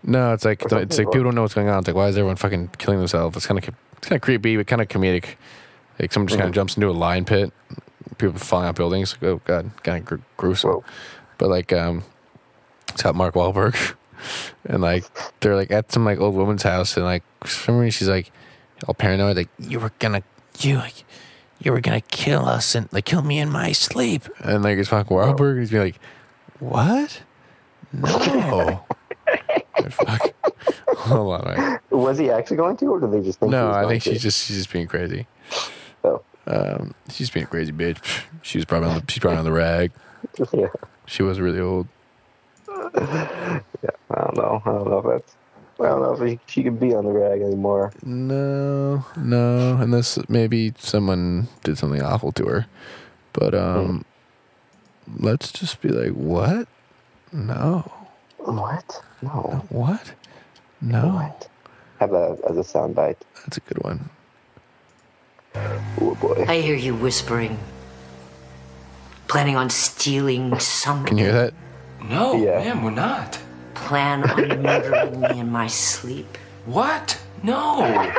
No, it's like it's something, like people don't know what's going on. It's like why is everyone fucking killing themselves? It's kind of it's kind of creepy, but kind of comedic. Like someone just kind of jumps into a lion pit, people falling out buildings. Oh god, kind of gr- gruesome. Whoa. But like, um, it's got Mark Wahlberg, and like they're like at some like old woman's house, and like for some reason she's like all paranoid, like you were gonna you like you were gonna kill us and like kill me in my sleep, and like it's Mark Wahlberg, and he's be like, what? No. Fuck. Hold on, right? Was he actually going to, or did they just think? he No, was I going think to? she's just she's just being crazy. Oh. Um, she's being a crazy bitch. She was probably on the, she's probably on the rag. yeah. She was really old. Yeah, I don't know. I don't know if that's. I don't know if he, she can be on the rag anymore. No, no, unless maybe someone did something awful to her. But um, let's just be like, what? No, What? No. what? No, What? Have that as a soundbite. that's a good one. Oh boy. I hear you whispering. Planning on stealing something. Can you hear that? No, Yeah. ma'am, we're not. Oh, plan on murdering me in my sleep. What? No.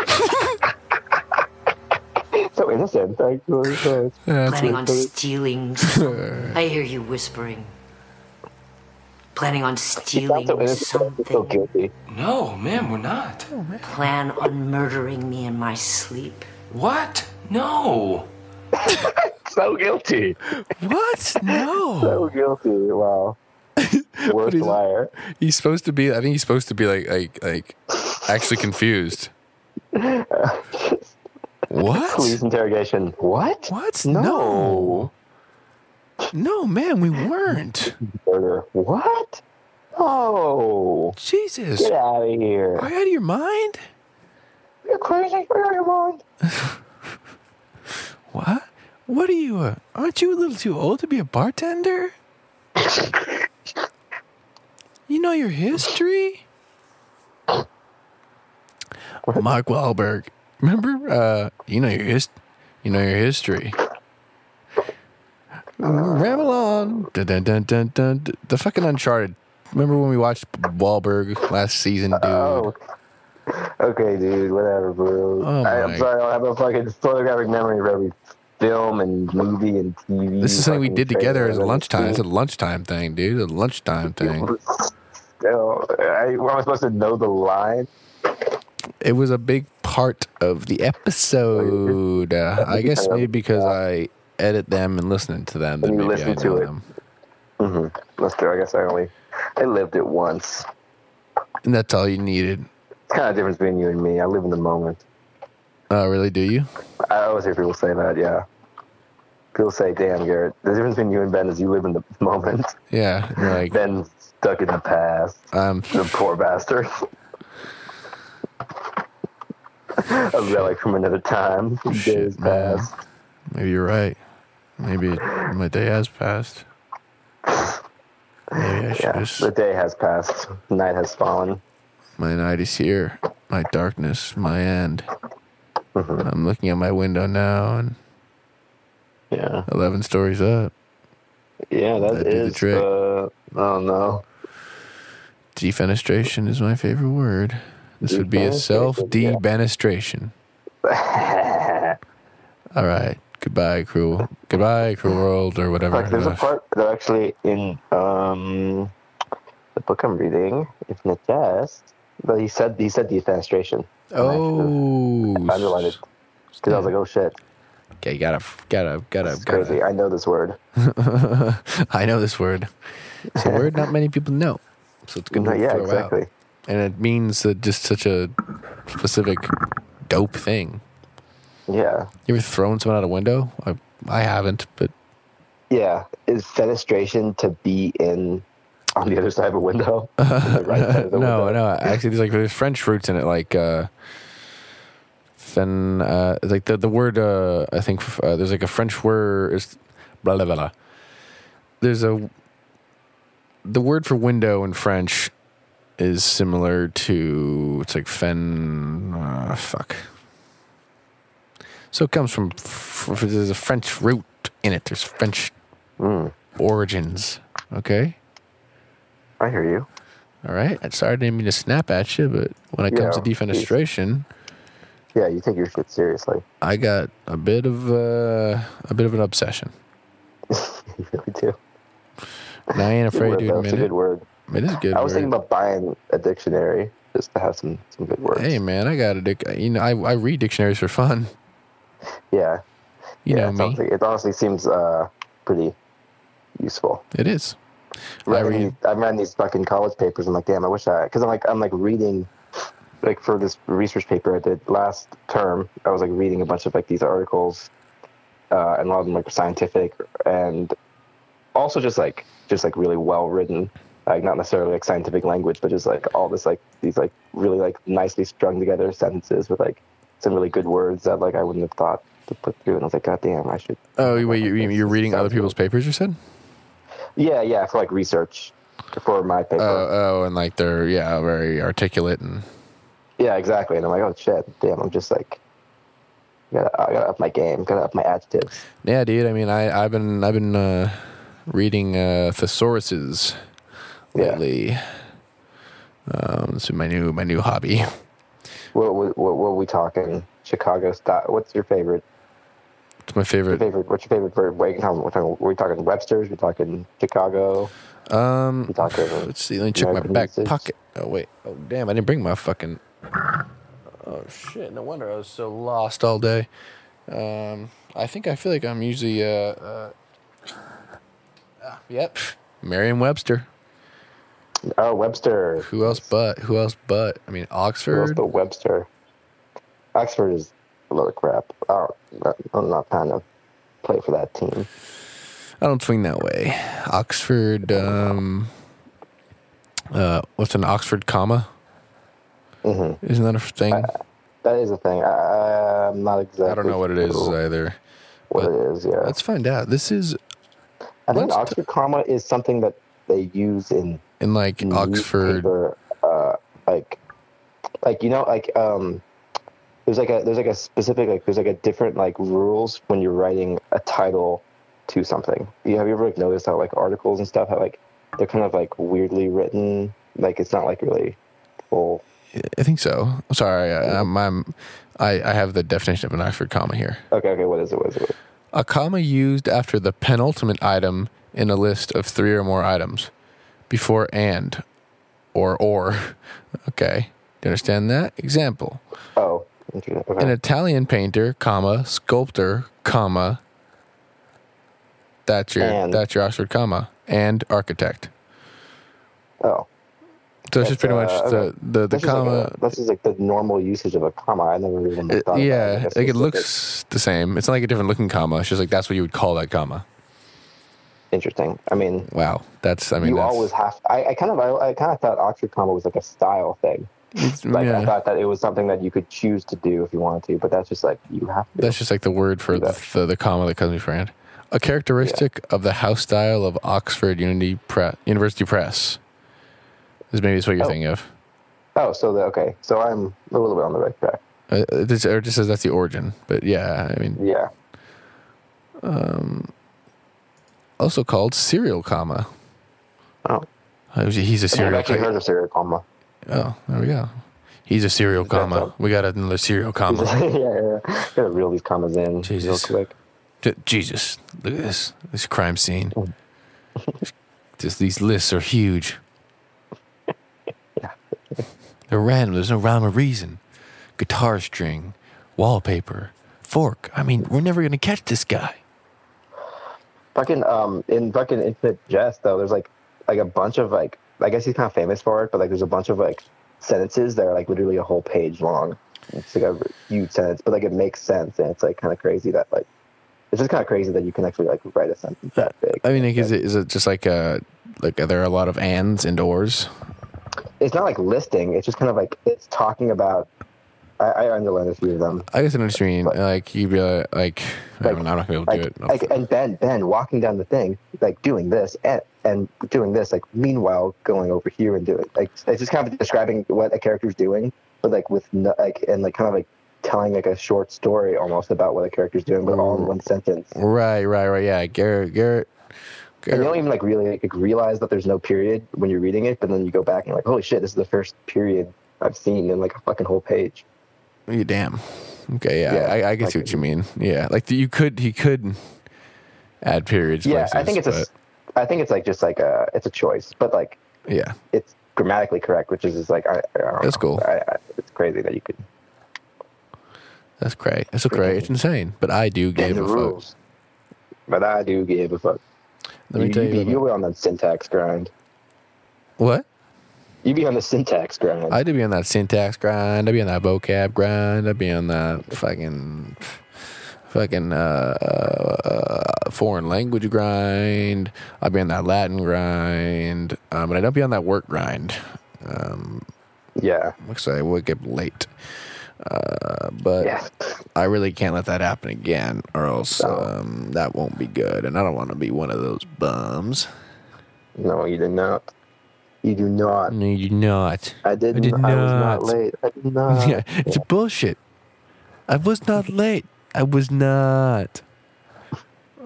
So innocent. Actually. So it's- Yeah, Planning what- on stealing something. I hear you whispering. Planning on It's stealing not so innocent. it's So something. guilty. No, ma'am, we're not. Plan on murdering me in my sleep. What? No. So guilty. What? No. So guilty. Wow. Worst he's- liar. He's supposed to be. I think he's supposed to be like like like actually confused. What? Police interrogation. What? What? No. No, man, we weren't. Murder. What? Oh. Jesus. Get out of here. Are you out of your mind? You're crazy. You're out of your mind. What? What are you? Uh, aren't you a little too old to be a bartender? You know your history? Mark Wahlberg. Remember? Uh, you know your his, You know your history. Ramble on. Dun, dun, dun, dun, dun. The fucking Uncharted. Remember when we watched Wahlberg last season, dude? Oh. Okay, dude. Whatever, bro. Oh, I, I'm sorry. I don't have a fucking photographic memory of every film and movie and TV. This is something we did together as a lunchtime. It's a lunchtime thing, dude. A lunchtime thing. Still, I, am I supposed to know the line? It was a big part of the episode. Uh, I guess maybe because I edit them and listen to them, then maybe I listen to it. them. Mm-hmm. That's true. I guess I only I lived it once. And that's all you needed. It's kind of difference between you and me. I live in the moment. Oh, really? Do you? I always hear people say that. Yeah. People say, "Damn, Garrett, the difference between you and Ben is you live in the moment. Yeah. Like, Ben's stuck in the past. um, The poor bastard." Was like from another time. Shit, Days man. past. maybe you're right. Maybe my day has passed. Maybe I should Yeah, just. the day has passed. Night has fallen. My night is here. My darkness, my end. Mm-hmm. I'm looking at my window now and Yeah, 11 stories up. yeah, that That'd do the is. trick. Uh, oh no. Defenestration is my favorite word. This would be a self debenestration. All right. Goodbye, cruel. Goodbye, cruel world, or whatever. Like, there's a part that actually in um, the book I'm reading, if in the test, but he said he said defenestration. oh, I underlined it because I was like, oh shit, Okay, you gotta, gotta, gotta, it's crazy. gotta. I know this word. I know this word. It's a word not many people know, so it's good to yeah, throw exactly. out. And it means uh, just such a specific dope thing. Yeah, You ever thrown someone out a window? I, I haven't, but yeah. Is fenestration to be in on the other side of a window? The right no, window? no. Actually, there's like there's French roots in it, like uh, fen. Uh, like the the word. Uh, I think uh, there's like a French word. Is blah blah blah. There's a the word for window in French is similar to it's like fen. Uh, fuck. So it comes from. There's a French root in it. There's French Mm, origins. Okay. I hear you. All right. I'm sorry I didn't mean to snap at you, but when it comes to defenestration, Yeah, you take your shit seriously. I got a bit of uh, a bit of an obsession. you really do. And I ain't afraid to. It's admit a it. good word. It is a good. I was word. thinking about buying a dictionary just to have some some good words. Hey man, I got a dic. You know, I I read dictionaries for fun. Yeah, You yeah. know it's me. honestly- it honestly seems uh, pretty useful. It is. I Right, read. I'm reading these fucking college papers. I'm like, damn, I wish I, because I'm like, I'm like reading, like for this research paper I did last term. I was like reading a bunch of like these articles, uh, and a lot of them like scientific and also just like just like really well written, like not necessarily like scientific language, but just like all this like these like really like nicely strung together sentences with like some really good words that like I wouldn't have thought to put through. And I was like, God damn, I should. Oh wait, you, you- you're reading other people's papers? You said. Yeah, yeah, for like research for my paper. Oh, oh, and like they're yeah very articulate and Yeah, exactly. And I'm like, oh shit, damn, I'm just like, gotta I gotta up my game. Gotta up my adjectives. Yeah, dude. I mean, I I've been I've been uh, reading uh, thesauruses Yeah. lately. Um, this is my new my new hobby. What, what, what, what are we talking? Chicago style. What's your favorite? It's my Your favorite. favorite? What's your favorite verb? Wait, how, we're talking, we're talking Webster's. We're talking Chicago. Um, We're talking. let's see. Let me check my back usage. pocket. Oh wait. Oh damn! I didn't bring my fucking. Oh shit! No wonder I was so lost all day. Um, I think I feel like I'm usually uh, uh ah, yep, Merriam-Webster. Oh, Webster. Who else but? Who else but? I mean, Who else Oxford. but Webster? Oxford is a load of crap. I don't, I'm not trying to play for that team. I don't swing that way. Oxford. Um, uh, what's an Oxford comma? hmm Isn't that a thing? That is a thing. I, I'm not exactly. I don't know what it is either. What it is, yeah. Let's find out. This is I think let's t- Oxford comma is something that they use in in like Oxford. uh, like, like you know, like um, there's like a there's like a specific like there's like a different like rules when you're writing a title to something. You have you ever like noticed how like articles and stuff how like they're kind of like weirdly written, like it's not like really full. I think so. Sorry, I, I'm, I'm, I I have the definition of an Oxford comma here. Okay, okay, what is it? What is it? What is it? A comma used after the penultimate item in a list of three or more items, before and, or or. Okay, do you understand that? Example: Oh. Okay. An Italian painter, comma sculptor, comma. That's your And. that's your Oxford comma and architect. oh, So it's just pretty That's, much uh, the okay. the, the this is like comma. a, this is like the normal usage of a comma. I never even It- thought. about yeah, it. like it looks the same. It's not like a different looking comma. It's just like that's what you would call that comma. interesting. I mean, Wow, that's I mean you always have. I, I kind of, I, I kind of thought Oxford comma was like a style thing. It's- Like yeah, I thought that it was something that you could choose to do if you wanted to, but that's just like you have to. that's just like the word for the, the, the comma that comes beforehand. A characteristic of the house style of Oxford Unity Pre- University Press. Is maybe is what you're Oh. thinking of. oh, so the, okay, so I'm a little bit on the right track. Uh, it just, or just says that's the origin, but yeah, I mean, Yeah. Um, also called serial comma. Oh, Uh, He's a I've serial. actually heard of serial comma. Oh, there we go. He's a serial comma. We got another serial yeah, comma. yeah, yeah. Gotta reel these commas in Jesus. real quick. J- Jesus, look at this. This crime scene. Just these lists are huge. They're random. There's no rhyme or reason. Guitar string, wallpaper, fork. I mean, we're never gonna catch this guy. Fucking um, in fucking Infinite Jest though, there's like like a bunch of like I guess he's kind of famous for it, but like there's a bunch of like sentences that are like literally a whole page long. It's like a huge sentence, but like it makes sense, and it's like kind of crazy that like it's just kind of crazy that you can actually like write a sentence that big. I mean, like, is it is it just like uh like are there a lot of ands and ors? It's not like listing; it's just kind of like it's talking about. I, I underlined a few of them. I guess I know what you mean. Like you'd be like, like I Like- mean, I'm not gonna be able to like, do it. like and Ben Ben walking down the thing, like doing this and and doing this, like meanwhile going over here and doing like it's just kind of describing what a character's doing, but like with no, like and like kind of like telling like a short story almost about what a character's doing, but all in one sentence. right, right, right. Yeah, Garrett, Garrett, And you don't even like really like, realize that there's no period when you're reading it, but then you go back and you're like, holy shit, this is the first period I've seen in like a fucking whole page. You damn. Okay, yeah, Yeah, I, I can see what you mean. Yeah, like you could, he could add periods. Yeah, places, I think it's a, I think it's like just like a, it's a choice, but like yeah. it's grammatically correct, which is just like I, I don't That's know. cool. I, I, it's crazy that you could That's great. That's great. It's insane, but I do give a fuck. But I do give a fuck. Let me you, tell you, you. you were on that syntax grind. what? You be on the syntax grind. I do be on that syntax grind. I'd be on that vocab grind. I'd be on that fucking, fucking uh, uh, foreign language grind. I'd be on that Latin grind. Um, but I don't be on that work grind. Um, yeah, because I would get late. Uh, but yeah. I really can't let that happen again, or else um, that won't be good. And I don't want to be one of those bums. No, you did not. You do not. No, you're not. I did. I did I was not not. late. I did not. yeah, it's bullshit. I was not late. I was not.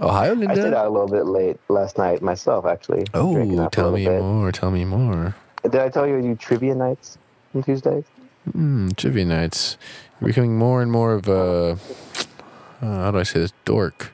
Ohio, Linda. I Linda. out a little bit late last night myself, actually. Oh, tell me bit. more. Tell me more. Did I tell you I do trivia nights on Tuesdays? Mm, trivia nights. You're becoming more and more of a. Uh, how do I say this? Dork.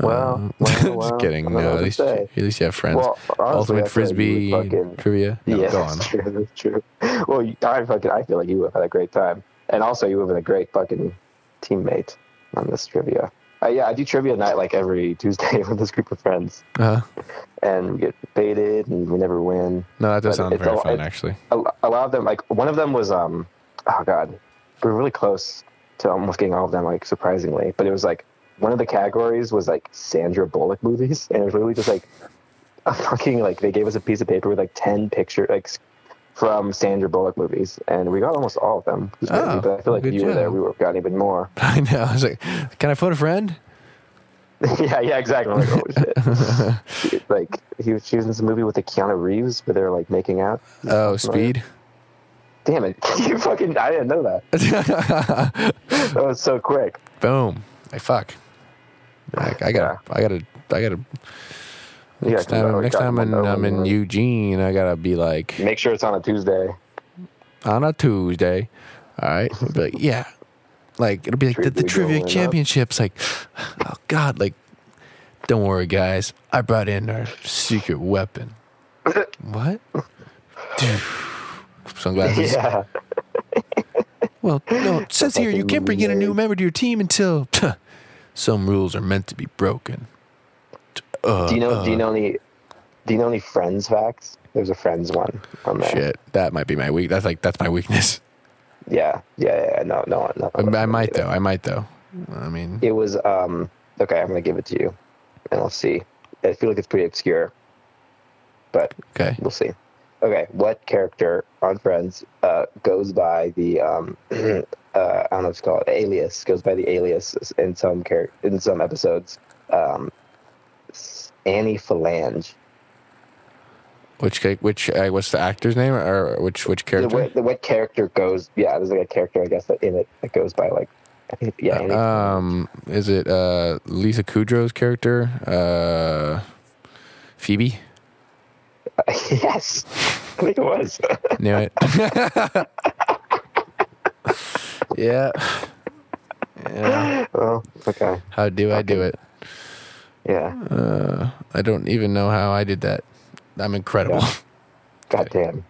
Well, Uh, well, just kidding. I don't know No, at least, say. at least you have friends. Well, honestly, Ultimate I feel like frisbee you fucking, trivia. No, yeah, go on. that's true. That's true. Well, I fucking I feel like you have had a great time, and also you have been a great fucking teammate on this trivia. Uh, yeah, I do trivia night like every Tuesday with this group of friends, uh-huh. and we get baited, and we never win. no, that does But sound very fun, it- actually. A, a lot of them, like one of them was, um, oh god, we were really close to almost getting all of them, like surprisingly. But it was like one of the categories was like Sandra Bullock movies, and it was really just like a fucking like they gave us a piece of paper with like ten picture like from Sandra Bullock movies, and we got almost all of them. It was crazy, Oh, but I feel like you were there, we would have gotten even more. I know. I was like, can I phone a friend? yeah, yeah, exactly. Like, holy shit. like he was, choosing this movie with the Keanu Reeves, where they're like making out. Oh, speed. Damn it! you fucking, I didn't know that. That was so quick. Boom. I fuck. I, I gotta. I gotta. I gotta. Next gotta time, next time come I'm, in Eugene, I gotta be like Make sure it's on a Tuesday. on a Tuesday. All right, like yeah, like it'll be like the, the Trivia going up. championships. Like, oh god, like don't worry, guys. I brought in our secret weapon. what? Sunglasses. Yeah. Well, no, it says here you can't bring in a new member to your team until some rules are meant to be broken. Uh, Do you know? do you uh, know any? Do you know any Friends facts? There's a Friends one on there. Shit, that might be my weak. That's like that's my weakness. Yeah, yeah, yeah. No, no, no. I, I might though. I might though. I mean, It was um. Okay, I'm gonna give it to you, and we'll see. I feel like it's pretty obscure, but okay. we'll see. Okay, what character on Friends uh, goes by the um, uh, I don't know what it's called alias goes by the alias in some char- in some episodes. Um, Annie Phalange. Which which uh, what's the actor's name or which which character? the, what character goes? Yeah, there's like a character I guess that in it that goes by like I think yeah. Annie Um, is it uh Lisa Kudrow's character? Uh, Phoebe. yes, I think it was. Knew it. yeah. Yeah. oh, okay. How do I do it? Yeah. Uh, I don't even know how I did that. I'm incredible. Yeah. God damn.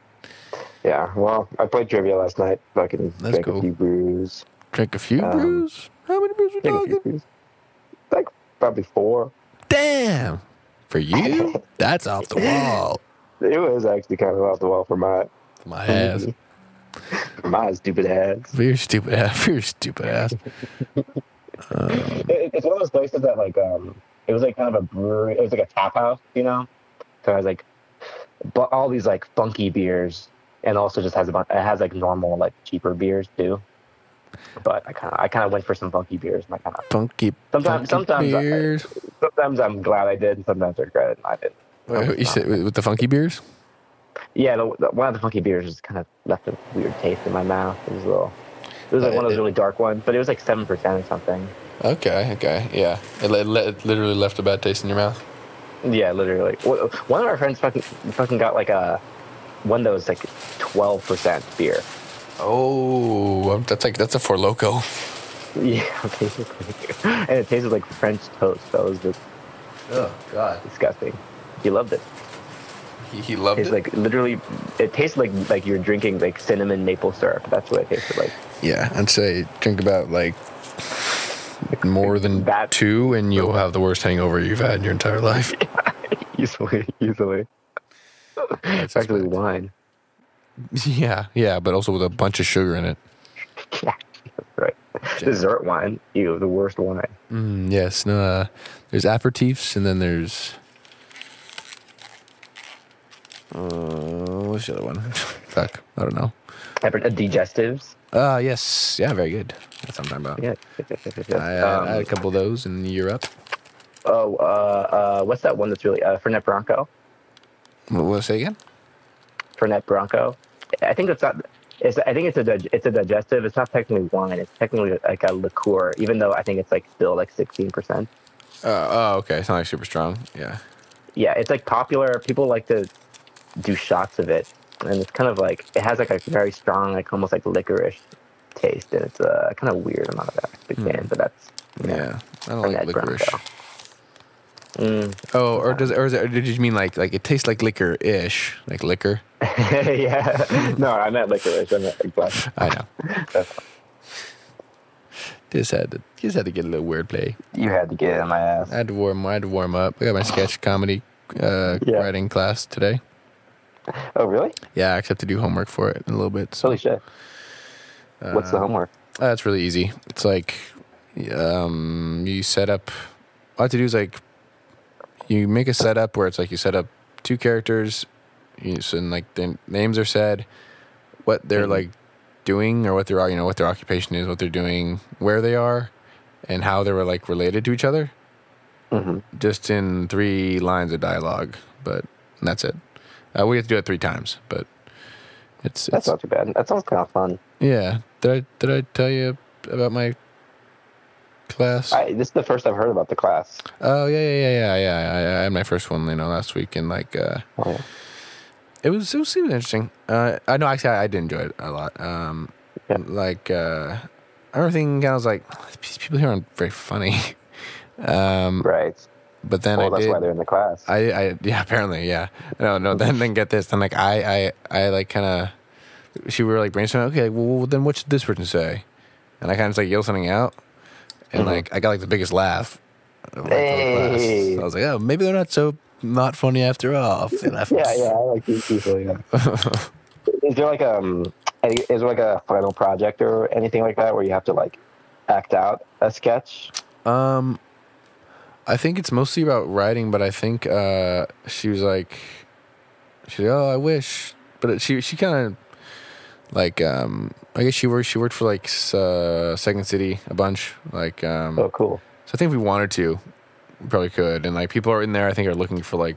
Yeah. Well, I played trivia last night. Fucking That's drank cool. a few brews. Drink a few Um, brews. How many brews we Drank a few talking? brews. Like probably four. Damn. For you, that's off the wall. It was actually kind of off the wall for my My ass. my stupid ass. For your stupid ass. For your stupid ass. It, it's one of those places that like um, it was like kind of a brewery. It was like a tap house, you know. So I was like, but all these like funky beers, and also just has a bunch. It has like normal like cheaper beers too. But I kind of I kind of went for some funky beers, and I kind of Funky. Sometimes- funky sometimes I- sometimes I'm glad I did, and sometimes I regret it. I didn't. Wait, you said with the funky beers? Yeah, the, the, one of the funky beers just kind of left a weird taste in my mouth. It was a little. It was like Uh, one of those it- really dark ones, but it was like seven percent or something. Okay, okay, yeah. It, li- it literally left a bad taste in your mouth. Yeah, literally. One of our friends fucking fucking got like a one that was like twelve percent beer. Oh, that's like that's a Four Loko. Yeah, basically, and it tasted like French toast. That was just Oh God, disgusting. He loved it. He, he loved It's it. like literally, it tastes like like you're drinking like cinnamon maple syrup. That's what it tasted like. yeah, I'd say drink about like more than That- two, and you'll have the worst hangover you've had in your entire life. easily, easily. That's Actually, wine. yeah, yeah, but also with a bunch of sugar in it. Yeah, right. Dessert wine. Ew, the worst wine. Mm, yes, no. Uh, there's aperitifs, and then there's. Uh, what's the other one? Fuck, I don't know. Uh, Digestives. Ah, yes, yeah, very good. That's what I'm talking about. Yeah. I, had, I had a couple of those in Europe. oh, uh, uh, what's that one that's really uh, Fernet Branco? What, what say again? Fernet Branco. I think it's not. It's, I think it's a dig- it's a digestive. It's not technically wine. It's technically like a liqueur, even though I think it's like still like sixteen percent. Uh, oh, okay. It's not like super strong. Yeah. Yeah, it's like popular. People like to do shots of it, and it's kind of like it has like a very strong, like almost like licorice taste, and it's uh, kind of weird. I'm not a big fan, but that's you know, Yeah. I don't like licorice. Mm. Oh, or does or, is it, or did you mean like like it tastes like liquor ish, like liquor? yeah, no, I meant licorice. I meant like black. I know. Just had to just had to get a little wordplay. You had to get in my ass. I had to warm I had to warm up. I got my sketch comedy uh, Yeah. writing class today. Oh, really? Yeah, I actually have to do homework for it in a little bit. So Holy shit! What's the homework? Uh, it's really easy. It's like um, you set up. All I have to do is like you make a setup where it's like you set up two characters, you, so and like their names are said, what they're Mhm. like doing or what their you know what their occupation is, what they're doing, where they are, and how they were like related to each other. hmm Just in three lines of dialogue, but that's it. Uh, we have to do it three times, but it's That's it's not too bad. That sounds kind of fun. yeah. Did I did I tell you about my class? I, this is the first I've heard about the class. Oh yeah, yeah, yeah, yeah, yeah. I, I had my first one, you know, last week, and like, uh, Oh, yeah. it was it was super interesting. Uh, I know actually I, I did enjoy it a lot. Um, Yeah. like, uh, everything kind of was like these people here aren't very funny. um, Right. But then well, I that's did. why they're in the class. I, I yeah apparently yeah no no then then get this then like I I I like kind of she were like brainstorming okay well then what should this person say and I kind of just like yelled something out and Mhm. like I got like the biggest laugh of, like, the whole class. Hey. I was like oh maybe they're not so not funny after all yeah, yeah, I like these people. Yeah. is there like um, any- is there like a final project or anything like that where you have to like act out a sketch? Um, I think it's mostly about writing, but I think uh, she was like, she oh, I wish, but it, she she kind of like um, I guess she worked she worked for like uh, Second City a bunch, like um, Oh, cool. so I think if we wanted to, we probably could, and like people are in there, I think are looking for like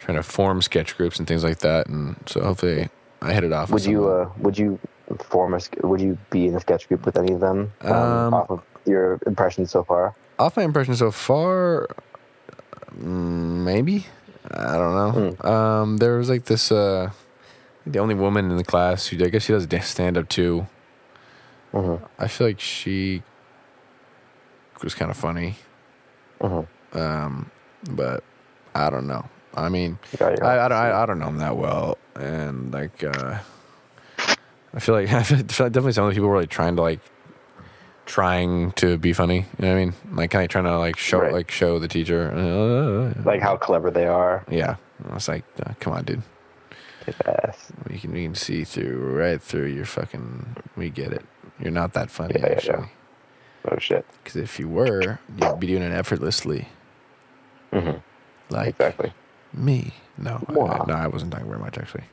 trying to form sketch groups and things like that, and so hopefully I hit it off. with Would you uh, would you form a would you be in a sketch group with any of them um, Um, off of your impressions so far? Off my impression so far, mm, maybe I don't know. Um, there was like this uh, the only woman in the class who I guess she does stand up too. hmm I feel like she was kind of funny, hmm um, but I don't know. I mean, Got you. I, I, don't, I, I don't know him that well, and like uh, I feel like I feel like definitely some of the people were like trying to like trying to be funny. You know what I mean? Like kind of trying to like show Right. like show the teacher uh, like how clever they are. yeah. I was like, uh, come on, dude. We can we can see through right through your fucking. We get it. You're not that funny Yeah, yeah, yeah. actually. Oh shit. Because if you were, you'd be doing it effortlessly, hmm like Exactly. me. No, I, no, I wasn't talking very much actually,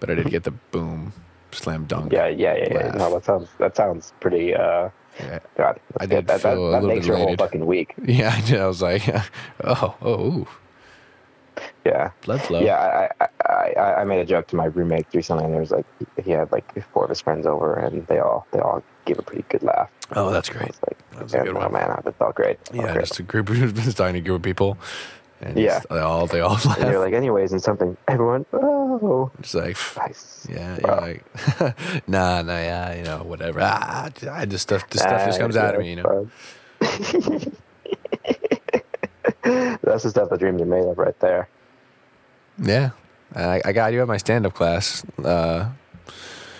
but I did get the boom, slam dunk. Yeah, yeah, yeah, yeah. No, that sounds that sounds pretty. uh. God, I did that, that, feel a that little makes your whole fucking week. Yeah, I did. I was like, oh, oh, ooh, Yeah. blood flow. Yeah, I, I, I, I made a joke to my roommate recently, and there was like he had like four of his friends over, and they all they all gave a pretty good laugh. Oh, that's great. was like, That's a yeah, good oh one. man, that felt great. Felt Yeah, great. just a group of starting a group of people. And Yeah. they all they all And they're like, anyways, and something. Everyone, oh, It's like, nice. yeah, Wow. you're like, nah, nah, yeah, you know, whatever. Ah, I just stuff, this stuff just Ah, comes out of me, you know. That's the stuff the dreams are made of, right there. Yeah, I, I got you have my stand up class. Uh,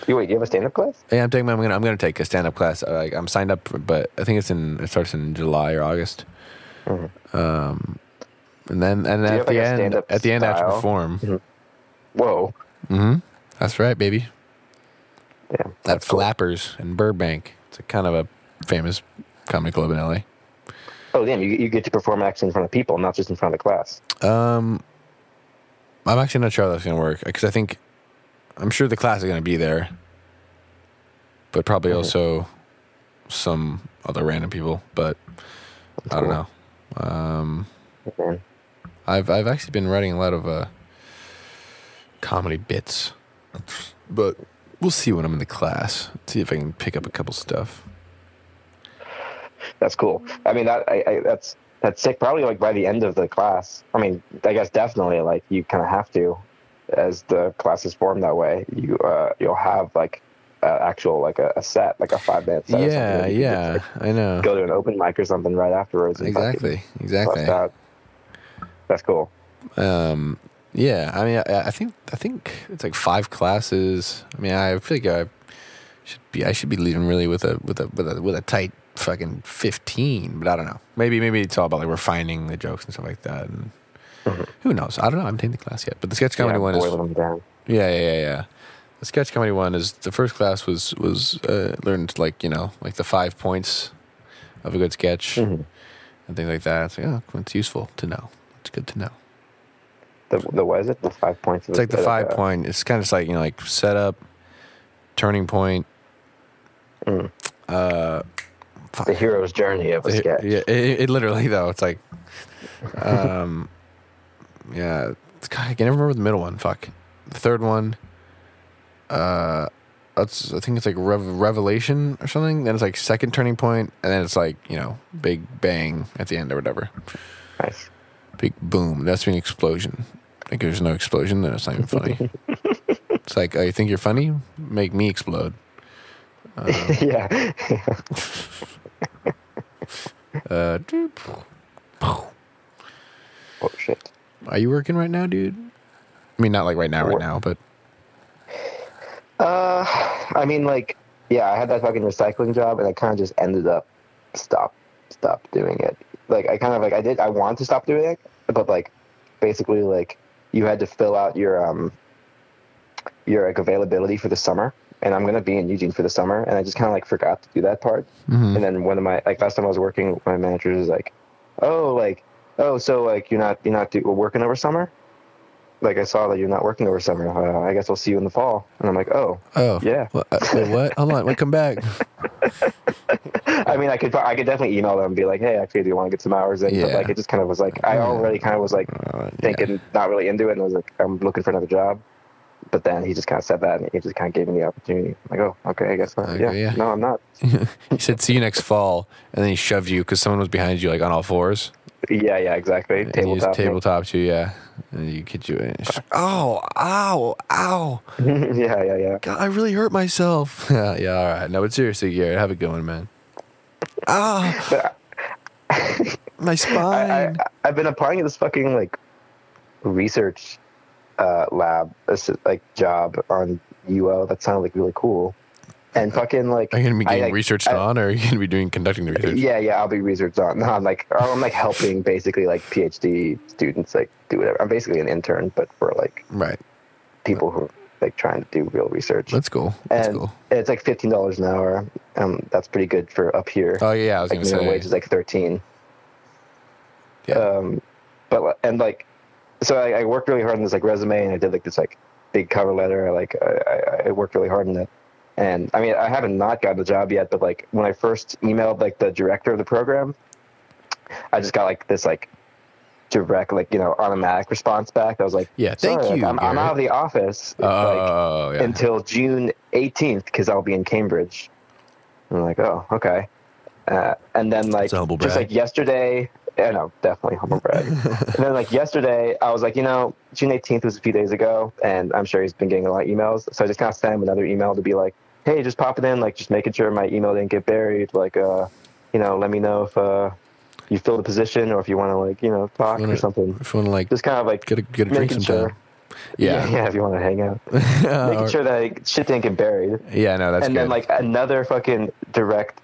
You wait, you have a stand-up class? yeah, I'm taking. my- I'm gonna I'm gonna take a stand up class. Uh, like I'm signed up, but I think it's in it starts in July or August. Mhm. Um, and then and then at have, the like, a end, stand-up at the end, I have to style? perform. Whoa. hmm That's right, baby. Yeah. At that's cool. Flappers in Burbank. It's a kind of a famous comedy club in LA. Oh, damn! You, you get to perform actually in front of people, not just in front of the class. Um, I'm actually not sure how that's going to work because I think I'm sure the class is going to be there, but probably Mhm. also some other random people. But I don't know. Um, Man. I've I've actually been writing a lot of uh, comedy bits, but we'll see when I'm in the class. See if I can pick up a couple stuff. That's cool. I mean, that I, I, that's that's sick. Probably like by the end of the class. I mean, I guess definitely like you kind of have to, as the class is formed that way. You uh, you'll have like uh, actual like a, a set, like a five minute set. or something Yeah, yeah, just, I know. go to an open mic or something right afterwards. Exactly, exactly. That's cool. Um, yeah, I mean, I, I think I think it's like five classes. I mean, I feel like I should be I should be leaving really with a with a with a with a tight fucking fifteen, but I don't know. Maybe maybe it's all about like refining the jokes and stuff like that. And who knows? I don't know. I haven't taken the class yet, but the sketch comedy yeah, one is them down. yeah, yeah, yeah, yeah. The sketch comedy one is the first class was was uh, learned like you know like the five points of a good sketch Mhm. and things like that. Like oh, it's useful to know. Good to know. The, the what is it? The five points. It's like the five point. It's kind of like you know like setup, turning point. Mm. Uh, fuck. the hero's journey of a It- sketch. Yeah, it, it literally though. It's like, um, yeah. It's, God, I can never remember the middle one. Fuck. The third one. Uh, that's I think it's like rev- revelation or something. Then it's like second turning point, and then it's like you know big bang at the end or whatever. Nice. Big boom. That's an explosion. Like there's no explosion, then it's not even funny. it's like, oh, you think you're funny? Make me explode. yeah. Uh, oh shit. are you working right now, dude? I mean, not like right now, right now, but Uh, I mean, like, yeah, I had that fucking recycling job, and I kind of just ended up stop stop doing it. Like, I kind of like I did. I want to stop doing it, but like, basically, like, you had to fill out your um your like availability for the summer, and I'm gonna be in Eugene for the summer, and I just kind of like forgot to do that part. Mhm. And then one of my like last time I was working, my manager was like, "Oh, like, oh, so like you're not you're not do, working over summer." Like I saw that you're not working over summer. Uh, I guess I'll see you in the fall. And I'm like, oh, oh Yeah. What, uh, wait, what? Hold on, wait, come back. I mean, I could I could definitely email them and be like, hey, actually, do you want to get some hours in? But Yeah. like, it just kind of was like, I already kind of was like Uh, yeah. thinking, not really into it, and I was like, I'm looking for another job. But then he just kind of said that, and he just kind of gave me the opportunity. I'm like, oh, okay, I guess not. Okay, yeah. yeah. no, I'm not. he said, "See you next fall," and then he shoved you because someone was behind you, like on all fours. Yeah, yeah, exactly. And Tabletop. me. tabletopped you, yeah. And you get you in. She's like, Oh, ow, ow! yeah, yeah, yeah. God, I really hurt myself. yeah, yeah. All right, no, but seriously, Garrett, have it going, man. Ah, But my I, spine. I, I've been applying to this fucking like research uh, lab, assi- like job on UO. That sounded like really cool. And fucking like, Are you gonna be I, getting like, researched I- on, or are you gonna be doing conducting the research? Yeah, yeah, I'll be research on. No, I'm like, I'm like helping basically like PhD students like do whatever. I'm basically an intern, but for like Right. people who are like trying to do real research. That's cool. That's and cool. it's like fifteen dollars an hour. Um, that's pretty good for up here. Oh yeah, I was like gonna minimum say. wage is like thirteen. Yeah. Um, but and like, so I, I worked really hard on this like resume, and I did like this like big cover letter. I like I, I, I worked really hard on it, and I mean I haven't not gotten the job yet, but like when I first emailed like the director of the program, I just got like this like direct like you know automatic response back. I was like, Yeah, thank "Sorry, like, you, I'm, I'm out of the office like oh yeah. until June 18th because I'll be in Cambridge. I'm like, oh, okay. Uh, and then like It's a humble just brag. like yesterday, yeah, no, definitely humble brag. and then like yesterday, I was like, you know, June 18th was a few days ago, and I'm sure he's been getting a lot of emails. So I just kind of sent him another email to be like, hey, just pop it in, like just making sure my email didn't get buried. Like, uh, you know, let me know if uh, you fill the position or if you want to like, you know, talk Wanna- or something. If you want to like Just kind of like get a get a drink sometime. sure. Yeah. yeah, if you want to hang out, making Or- sure that like, shit didn't get buried yeah, no, that's and good. then like another fucking direct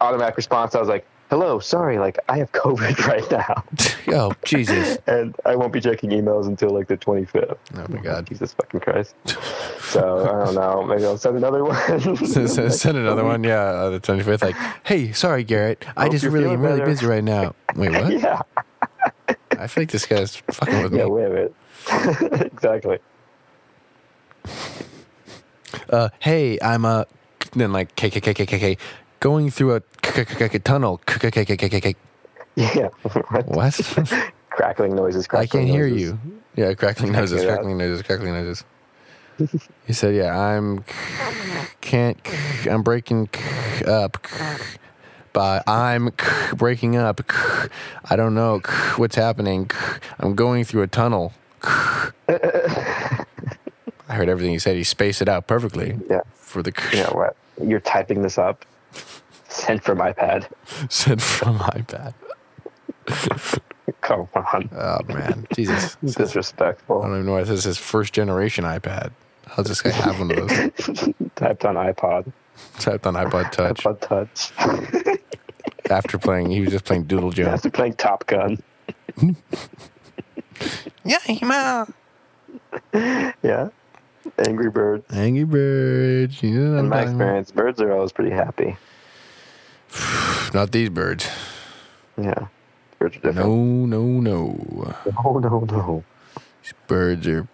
automatic response. I was like, "Hello, sorry, like I have COVID right now, oh Jesus! and I won't be checking emails until like the 25th." Oh my God! Jesus fucking Christ! So I don't know. Maybe I'll send another one. send, send- another one, yeah, uh, the twenty fifth. Like, hey, sorry, Garrett, I just really, I'm really busy right now. Wait, what? yeah, I feel like this guy's fucking with yeah. me. Wait a minute. exactly. Uh, hey, I'm uh, then like k k k k k k going through a tunnel. Yeah. What? Crackling noises. I can't hear you. Yeah, crackling noises, crackling noises, crackling noises. He said, "Yeah, I'm can't I'm breaking up, but I'm breaking up. I don't know what's happening. I'm going through a tunnel." I heard everything he said. He spaced it out perfectly Yeah. for the You know what? You're typing this up. Sent from iPad. sent from iPad. Come on. Oh man, Jesus! Disrespectful. I don't even know why this is his first generation iPad. How does this guy have one of those? Typed on iPod. Typed on iPod Touch iPod Touch. after playing. He was just playing Doodle Jump. After playing Top Gun. Yeah, ma. Yeah. Angry Birds. Angry Birds. You know In my experience, birds are always pretty happy. Not these birds. Yeah. Birds are different. No, no, no. No, no, no. These birds are.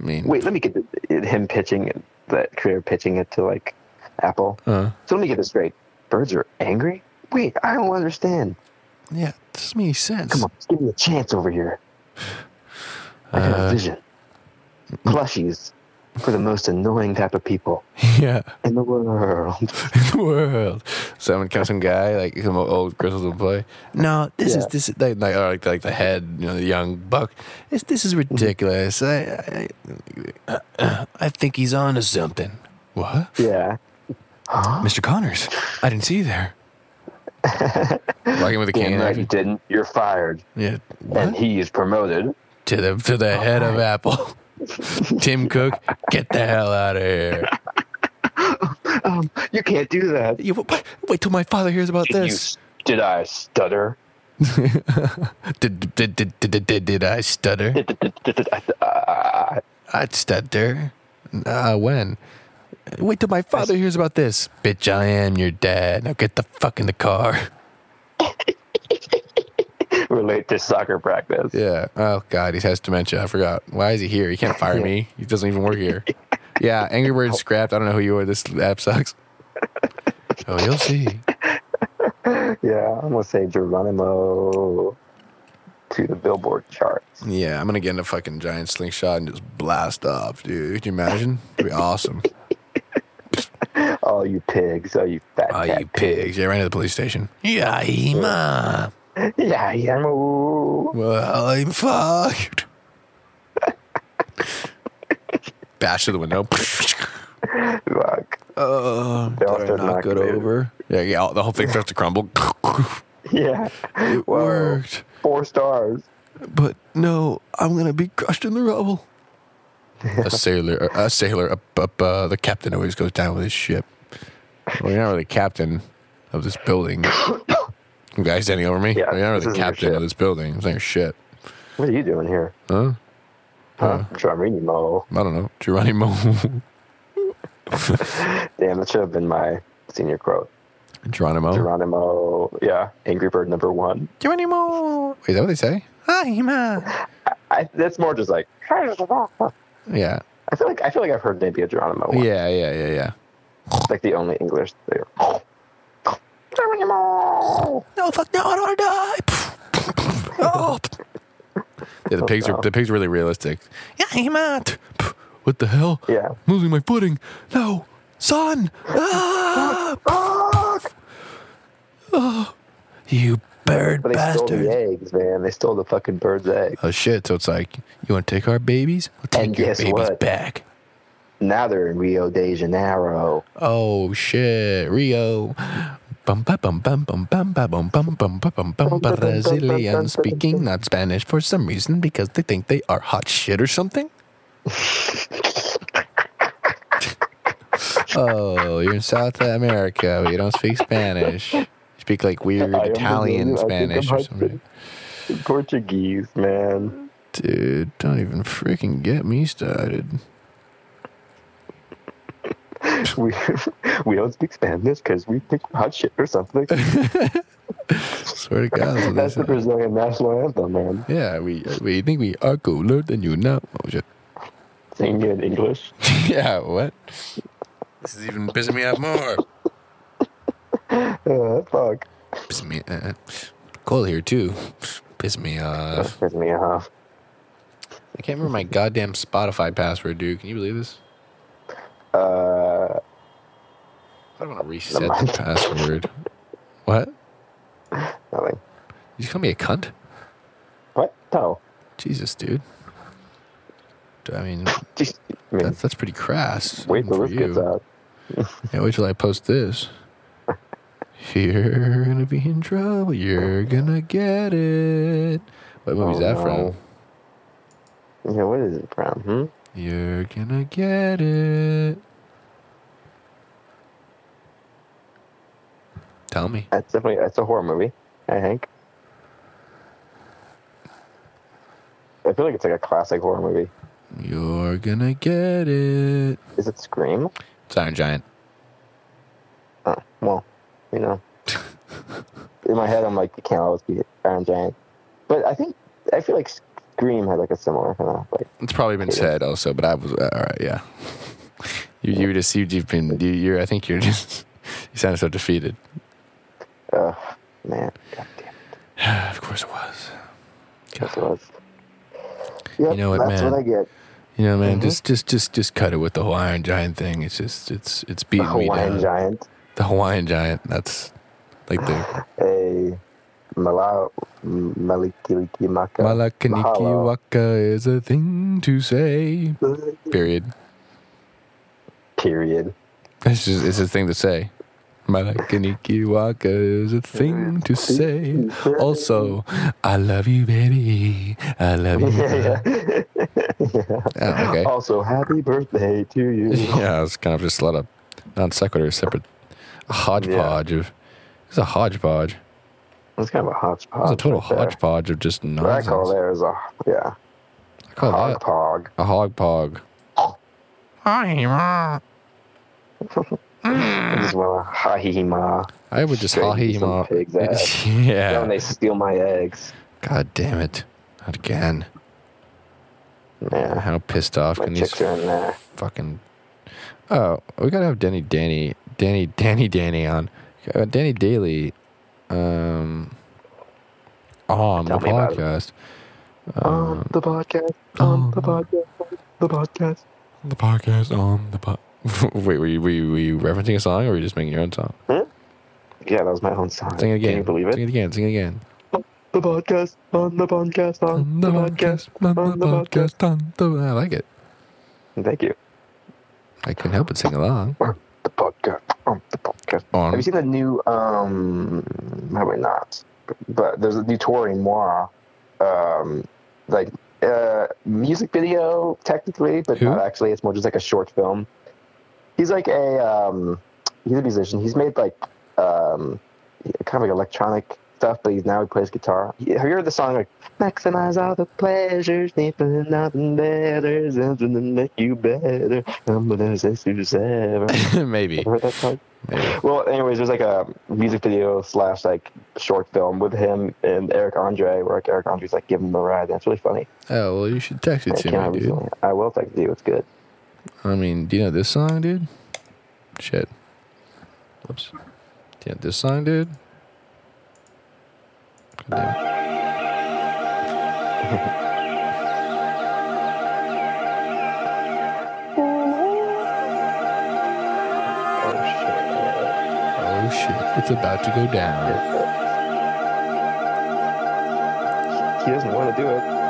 I mean, Wait, let me get the, him pitching it, that creator pitching it to like Apple. Uh, So let me get this straight. Birds are angry? Wait, I don't understand. yeah, it doesn't make any sense. Come on, just give me a chance over here. I got Uh, a vision. Plushies for the most annoying type of people Yeah, in the world. in the world. Someone comes, some guy like some old Crystals will play. No, this is this is like like, like like the head, you know, the young buck. This this is mm-hmm. ridiculous. I I, I I think he's on to something. What, Yeah. Mr. Connors? I didn't see you there. Walking with a cane. right you didn't. You're fired. Yeah, And he is promoted. to the to the oh head of Apple. Tim Cook, get the hell out of here. Um, you can't do that. You, wait, wait till my father hears about Did, you, this. did I stutter? Did, did, did, did, did, did I stutter? Did, did, did, did, did, uh, I'd stutter. Uh, when? Wait till my father hears about this. Bitch, I am your dad. Now get the fuck in the car. relate to soccer practice. Yeah. Oh, God, he has dementia. I forgot. Why is he here? He can't fire me. He doesn't even work here. Yeah, Angry Birds scrapped. I don't know who you are. This app sucks. Oh, you'll see. Yeah, I'm gonna say Geronimo to the Billboard charts. Yeah, I'm gonna get in a fucking giant slingshot and just blast off, dude. Could you imagine? It'd be awesome. All you pigs! All you fat All you pigs! Yeah, right to the police station. Yeah, ma. Yeah, yeah. moo. Well, I'm fucked. Bash through the window. Fuck. Oh, They all did I knock it over? Yeah, yeah. The whole thing starts to crumble. Yeah. It Whoa. worked, Four stars. but no, I'm gonna be crushed in the rubble. a sailor, a sailor up, up. Uh, the captain always goes down with his ship. Well, you're not really captain of this building. Some guy standing over me. Yeah, you're not this really captain of this building. It's not your shit. What are you doing here? Huh? Huh? Geronimo. I don't know. Geronimo. Damn, that should have been my senior quote. Geronimo. Geronimo. Yeah, Angry Bird number one. Geronimo. Wait, is that what they say? Hi, ma. I, that's more just like. Yeah. I feel like I feel like I've heard maybe a Geronimo. One. Yeah, yeah, yeah, yeah. Like the only English. There. Geronimo. No, fuck, no, I don't want to die. oh. Yeah, the pigs are the pigs are really realistic. Yeah, I'm out. What the hell? Yeah. I'm losing my footing. No, son. Ah! Oh, you bird But they stole the eggs, man. They stole the fucking bird's egg. Oh shit! So it's like you want to take our babies? We'll take And your guess babies what? back. Now they're in Rio de Janeiro. Oh shit, Rio. Brazilian speaking, not Spanish for some reason because they think they are hot shit or something. oh, you're in South America, but you don't speak Spanish. You speak like weird Italian Spanish or something. Portuguese, man. Dude, don't even freaking get me started. We we don't speak Spanish because we think hot shit or something. Swear to God. that's That's the. Brazilian national anthem, man. Yeah, we we think we are cooler than you now. Oh shit. Singing in English. yeah, what? This is even pissing me off more. Uh, fuck. Piss me. Uh, cold here too. Piss me off. Piss me off. I can't remember my goddamn Spotify password, dude. Can you believe this? Uh, I don't want to reset the password. What? nothing. You call me a cunt? What? No. Jesus, dude. I mean, I mean, that's that's pretty crass. wait till this gets you. out. Yeah, wait till I post this. You're gonna be in trouble. You're gonna get it. What movie's Oh, that no. from? Yeah, what is it from? Hmm? You're gonna get it. Tell me. That's definitely that's a horror movie. I think. I feel like it's like a classic horror movie. You're gonna get it. Is it Scream? It's Iron Giant. Oh, well, you know. In my head, I'm like, it can't always be Iron Giant. But I think I feel like Scream had like a similar kind of like. It's probably been It said also, but I was uh, all right. Yeah. You you just you, you've been you, you're I think you're just you sound so defeated. Uh, man, God damn, of course it was. yes, it was. Yep, You know what, that's man? what I get. You know, man, Mhm. just just just just cut it with the Hawaiian Giant thing. It's just it's it's beating me down. The Hawaiian down. Giant, The Hawaiian Giant. That's like the a Mala Malikiliki Maka. Malakaniki Waka is a thing to say. Period. Period. It's just it's a thing to say. Malakaniki Waka is a thing to say. Also, I love you, baby. I love you. yeah, yeah. Oh, okay. Also, happy birthday to you. Yeah, it's kind of just a lot of non sequitur, separate hodgepodge of. It's a hodgepodge. It's kind of a hodgepodge. It's a total right there. hodgepodge of just nonsense. What I call there is a yeah, I call that hogpog. a hogpog. I just want to ha hee ma. I would just Straight ha into hee some ma. pig's ass. Yeah. When they steal my eggs. God damn it. Not again. Yeah, How pissed off my can these are in there. fucking. Oh, we gotta have Danny, Danny, Danny, Danny, Danny on. Uh, Danny Daly, um, on Tell the me about it. podcast. on Um, the podcast. On the podcast. On the podcast. the podcast on the pod. Wait, were you, were, you, were you referencing a song or were you just making your own song? Yeah, that was my own song. Sing it again. Can you believe it? Sing it again. Sing it again. The podcast. On the podcast. On the podcast. On the podcast. on the. I like it. Thank you. I couldn't help but sing along. The podcast. On the podcast. On. Have you seen the new? um Probably not. But there's a new Toro y Moi, um, like uh, music video technically, but Who? not actually. It's more just like a short film. He's like a um, he's a musician. He's made like um, kind of like electronic stuff, but he's now he plays guitar. Have you heard the song like "Maximize all the pleasures, nothing, nothing better, something to make you better"? I'm gonna say ever. Maybe. Ever heard that song? Maybe. Well, anyways, there's like a music video slash like short film with him and Eric Andre, where like Eric Andre's like giving him a ride. And it's really funny. Oh, well, you should text it to me, dude. I will text you. It's good. I mean, do you know this song, dude? Shit. Whoops. Do you know this song, dude? God damn. Oh shit! Oh shit. It's about to go down. He doesn't want to do it.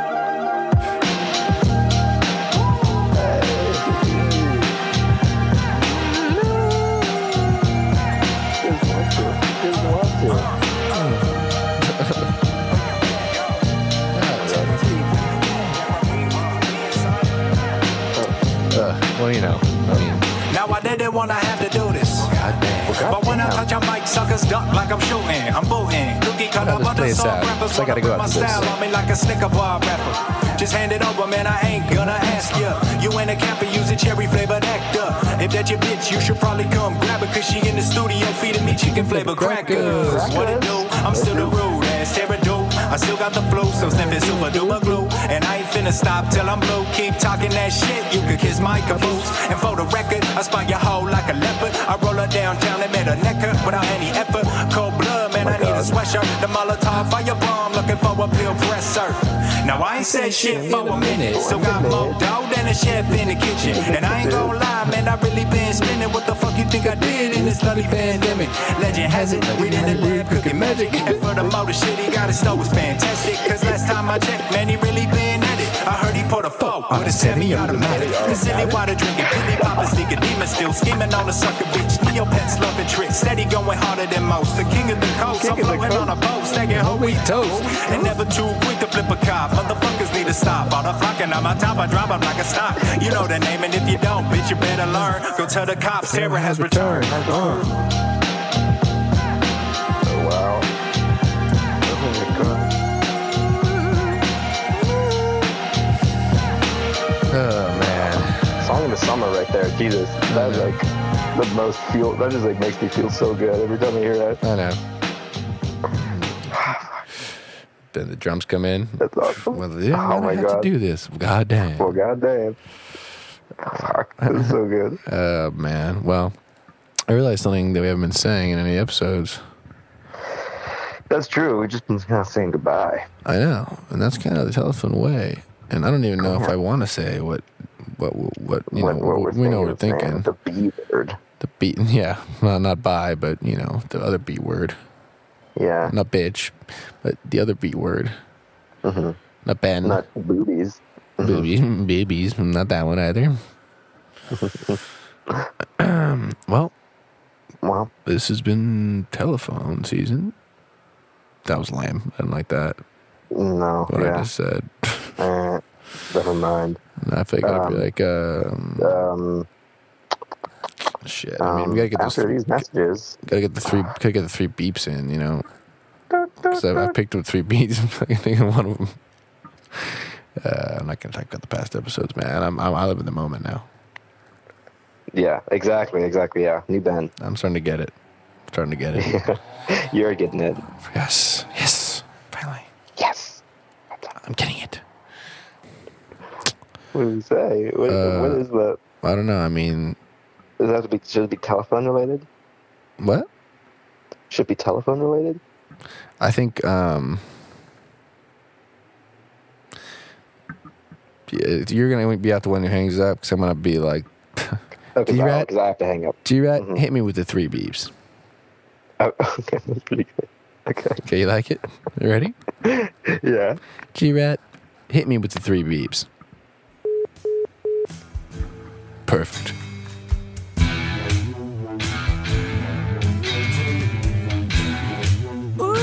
You know. I mean, Now I didn't wanna have to do this. But when I touch a mic, suckers duck like I'm shooting. I'm booting. Cookie cutter, I'll just but play the song rappers so I gotta go my style on me like a Snicker bar rapper. Just hand it over, man. I ain't gonna ask ya. You in a and use a cherry flavored nectar. If that's your bitch, you should probably come grab it. Cause she in the studio feeding me chicken flavored crackers. What it do? I'm still the rude ass dope. I still got the flow, so sniff it super duper glue. And I ain't finna stop till I'm blue. Keep talking that shit, you can kiss my caboose. And for the record, I spy your hoe like a leopard. I roll her downtown and made her necker without any effort. Cold blood, man, I need a sweatshirt. The Molotov firebomb looking for a pill presser. Now I ain't said shit for a minute. Still got more dough than a chef in the kitchen. And I ain't gonna lie, man, I really been spinning. What the fuck you think I did in this bloody pandemic? Legend has it, we in the lab cooking magic. And for the motor shit he got his stove was fantastic. Cause last time I checked, man, he really been at it. I heard he put a four with a semi-automatic. The silly water drinking, pilly poppin' sneaking demon still scheming on a sucker bitch. Neopets loving tricks, steady going harder than most. The king of the coast, I'm floating on a boat, stacking whole wheat toast. And never too quick to flip a cop. Motherfuckers need to stop. All the flocking on my top, I drop 'em like a stock. You know the name, and if you don't, bitch, you better learn. Go tell the cops, Sarah has returned. Oh, summer right there. Jesus. That's like the most feel that just like makes me feel so good every time I hear that. I know. Then the drums come in. That's awesome. Well, Oh my have God. to do this. God damn. Well goddamn. Fuck. That's so good. Uh, man. Well, I realized something that we haven't been saying in any episodes. That's true. We've just been kind of saying goodbye. I know, and that's kind of the telephone way. And I don't even know if I want to say what, what, what you know. What- what we know we're thinking. The B word. The beat, yeah, well, not by, but you know, the other B word, Yeah. not bitch, but the other B word, Mhm. not Ben, Not boobies. boobies, babies, not that one either. um, well, Well, this has been telephone season. That was lame. I didn't like that. no. What I just said. Eh, never mind. I think I'd be Um, like, um, Um, shit. I mean, um, we gotta get after these messages. Gotta get the three. Gotta get the three beeps in. You know, because I, I picked up three beats. I think one of them. Uh, I'm not gonna talk about the past episodes, man. I'm, I'm I live in the moment now. Yeah, exactly, exactly. Yeah, new Ben. I'm starting to get it. I'm starting to get it. You're getting it. yes, yes. Finally, Yes. I'm getting it. What did you say? What, Uh, what is that? I don't know. I mean, Does that have to be? Should it be telephone related? what? Should it be telephone related? I think um you're gonna be out the one who hangs up because I'm gonna be like, Okay, G-Rat? because I have to hang up. G-Rat, Mhm. hit me with the three beeps. Oh, okay, that's pretty good. Okay. Okay, you like it? You ready? Yeah. G-Rat, hit me with the three beeps. Perfect. Ooh,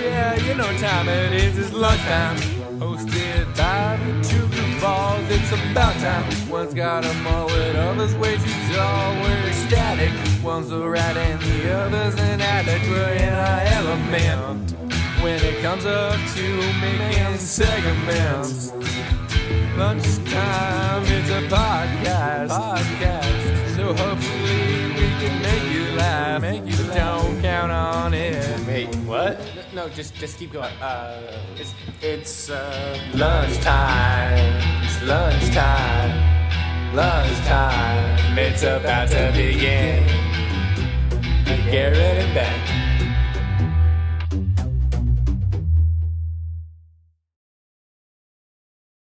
yeah, you know time it is. It's lunchtime. Hosted by the two goofballs. It's about time. One's got a mullet, others way too tall. We're static. One's a rat and the other's an addict. We're in our element. When it comes up to making segments. Lunchtime, it's a podcast. Podcast. So hopefully we can make you laugh. Make you but don't count on it. Wait, what? No, just just keep going. Uh, it's it's uh, Lunchtime. It's lunchtime. Lunchtime. It's about to begin. Get ready, Ben.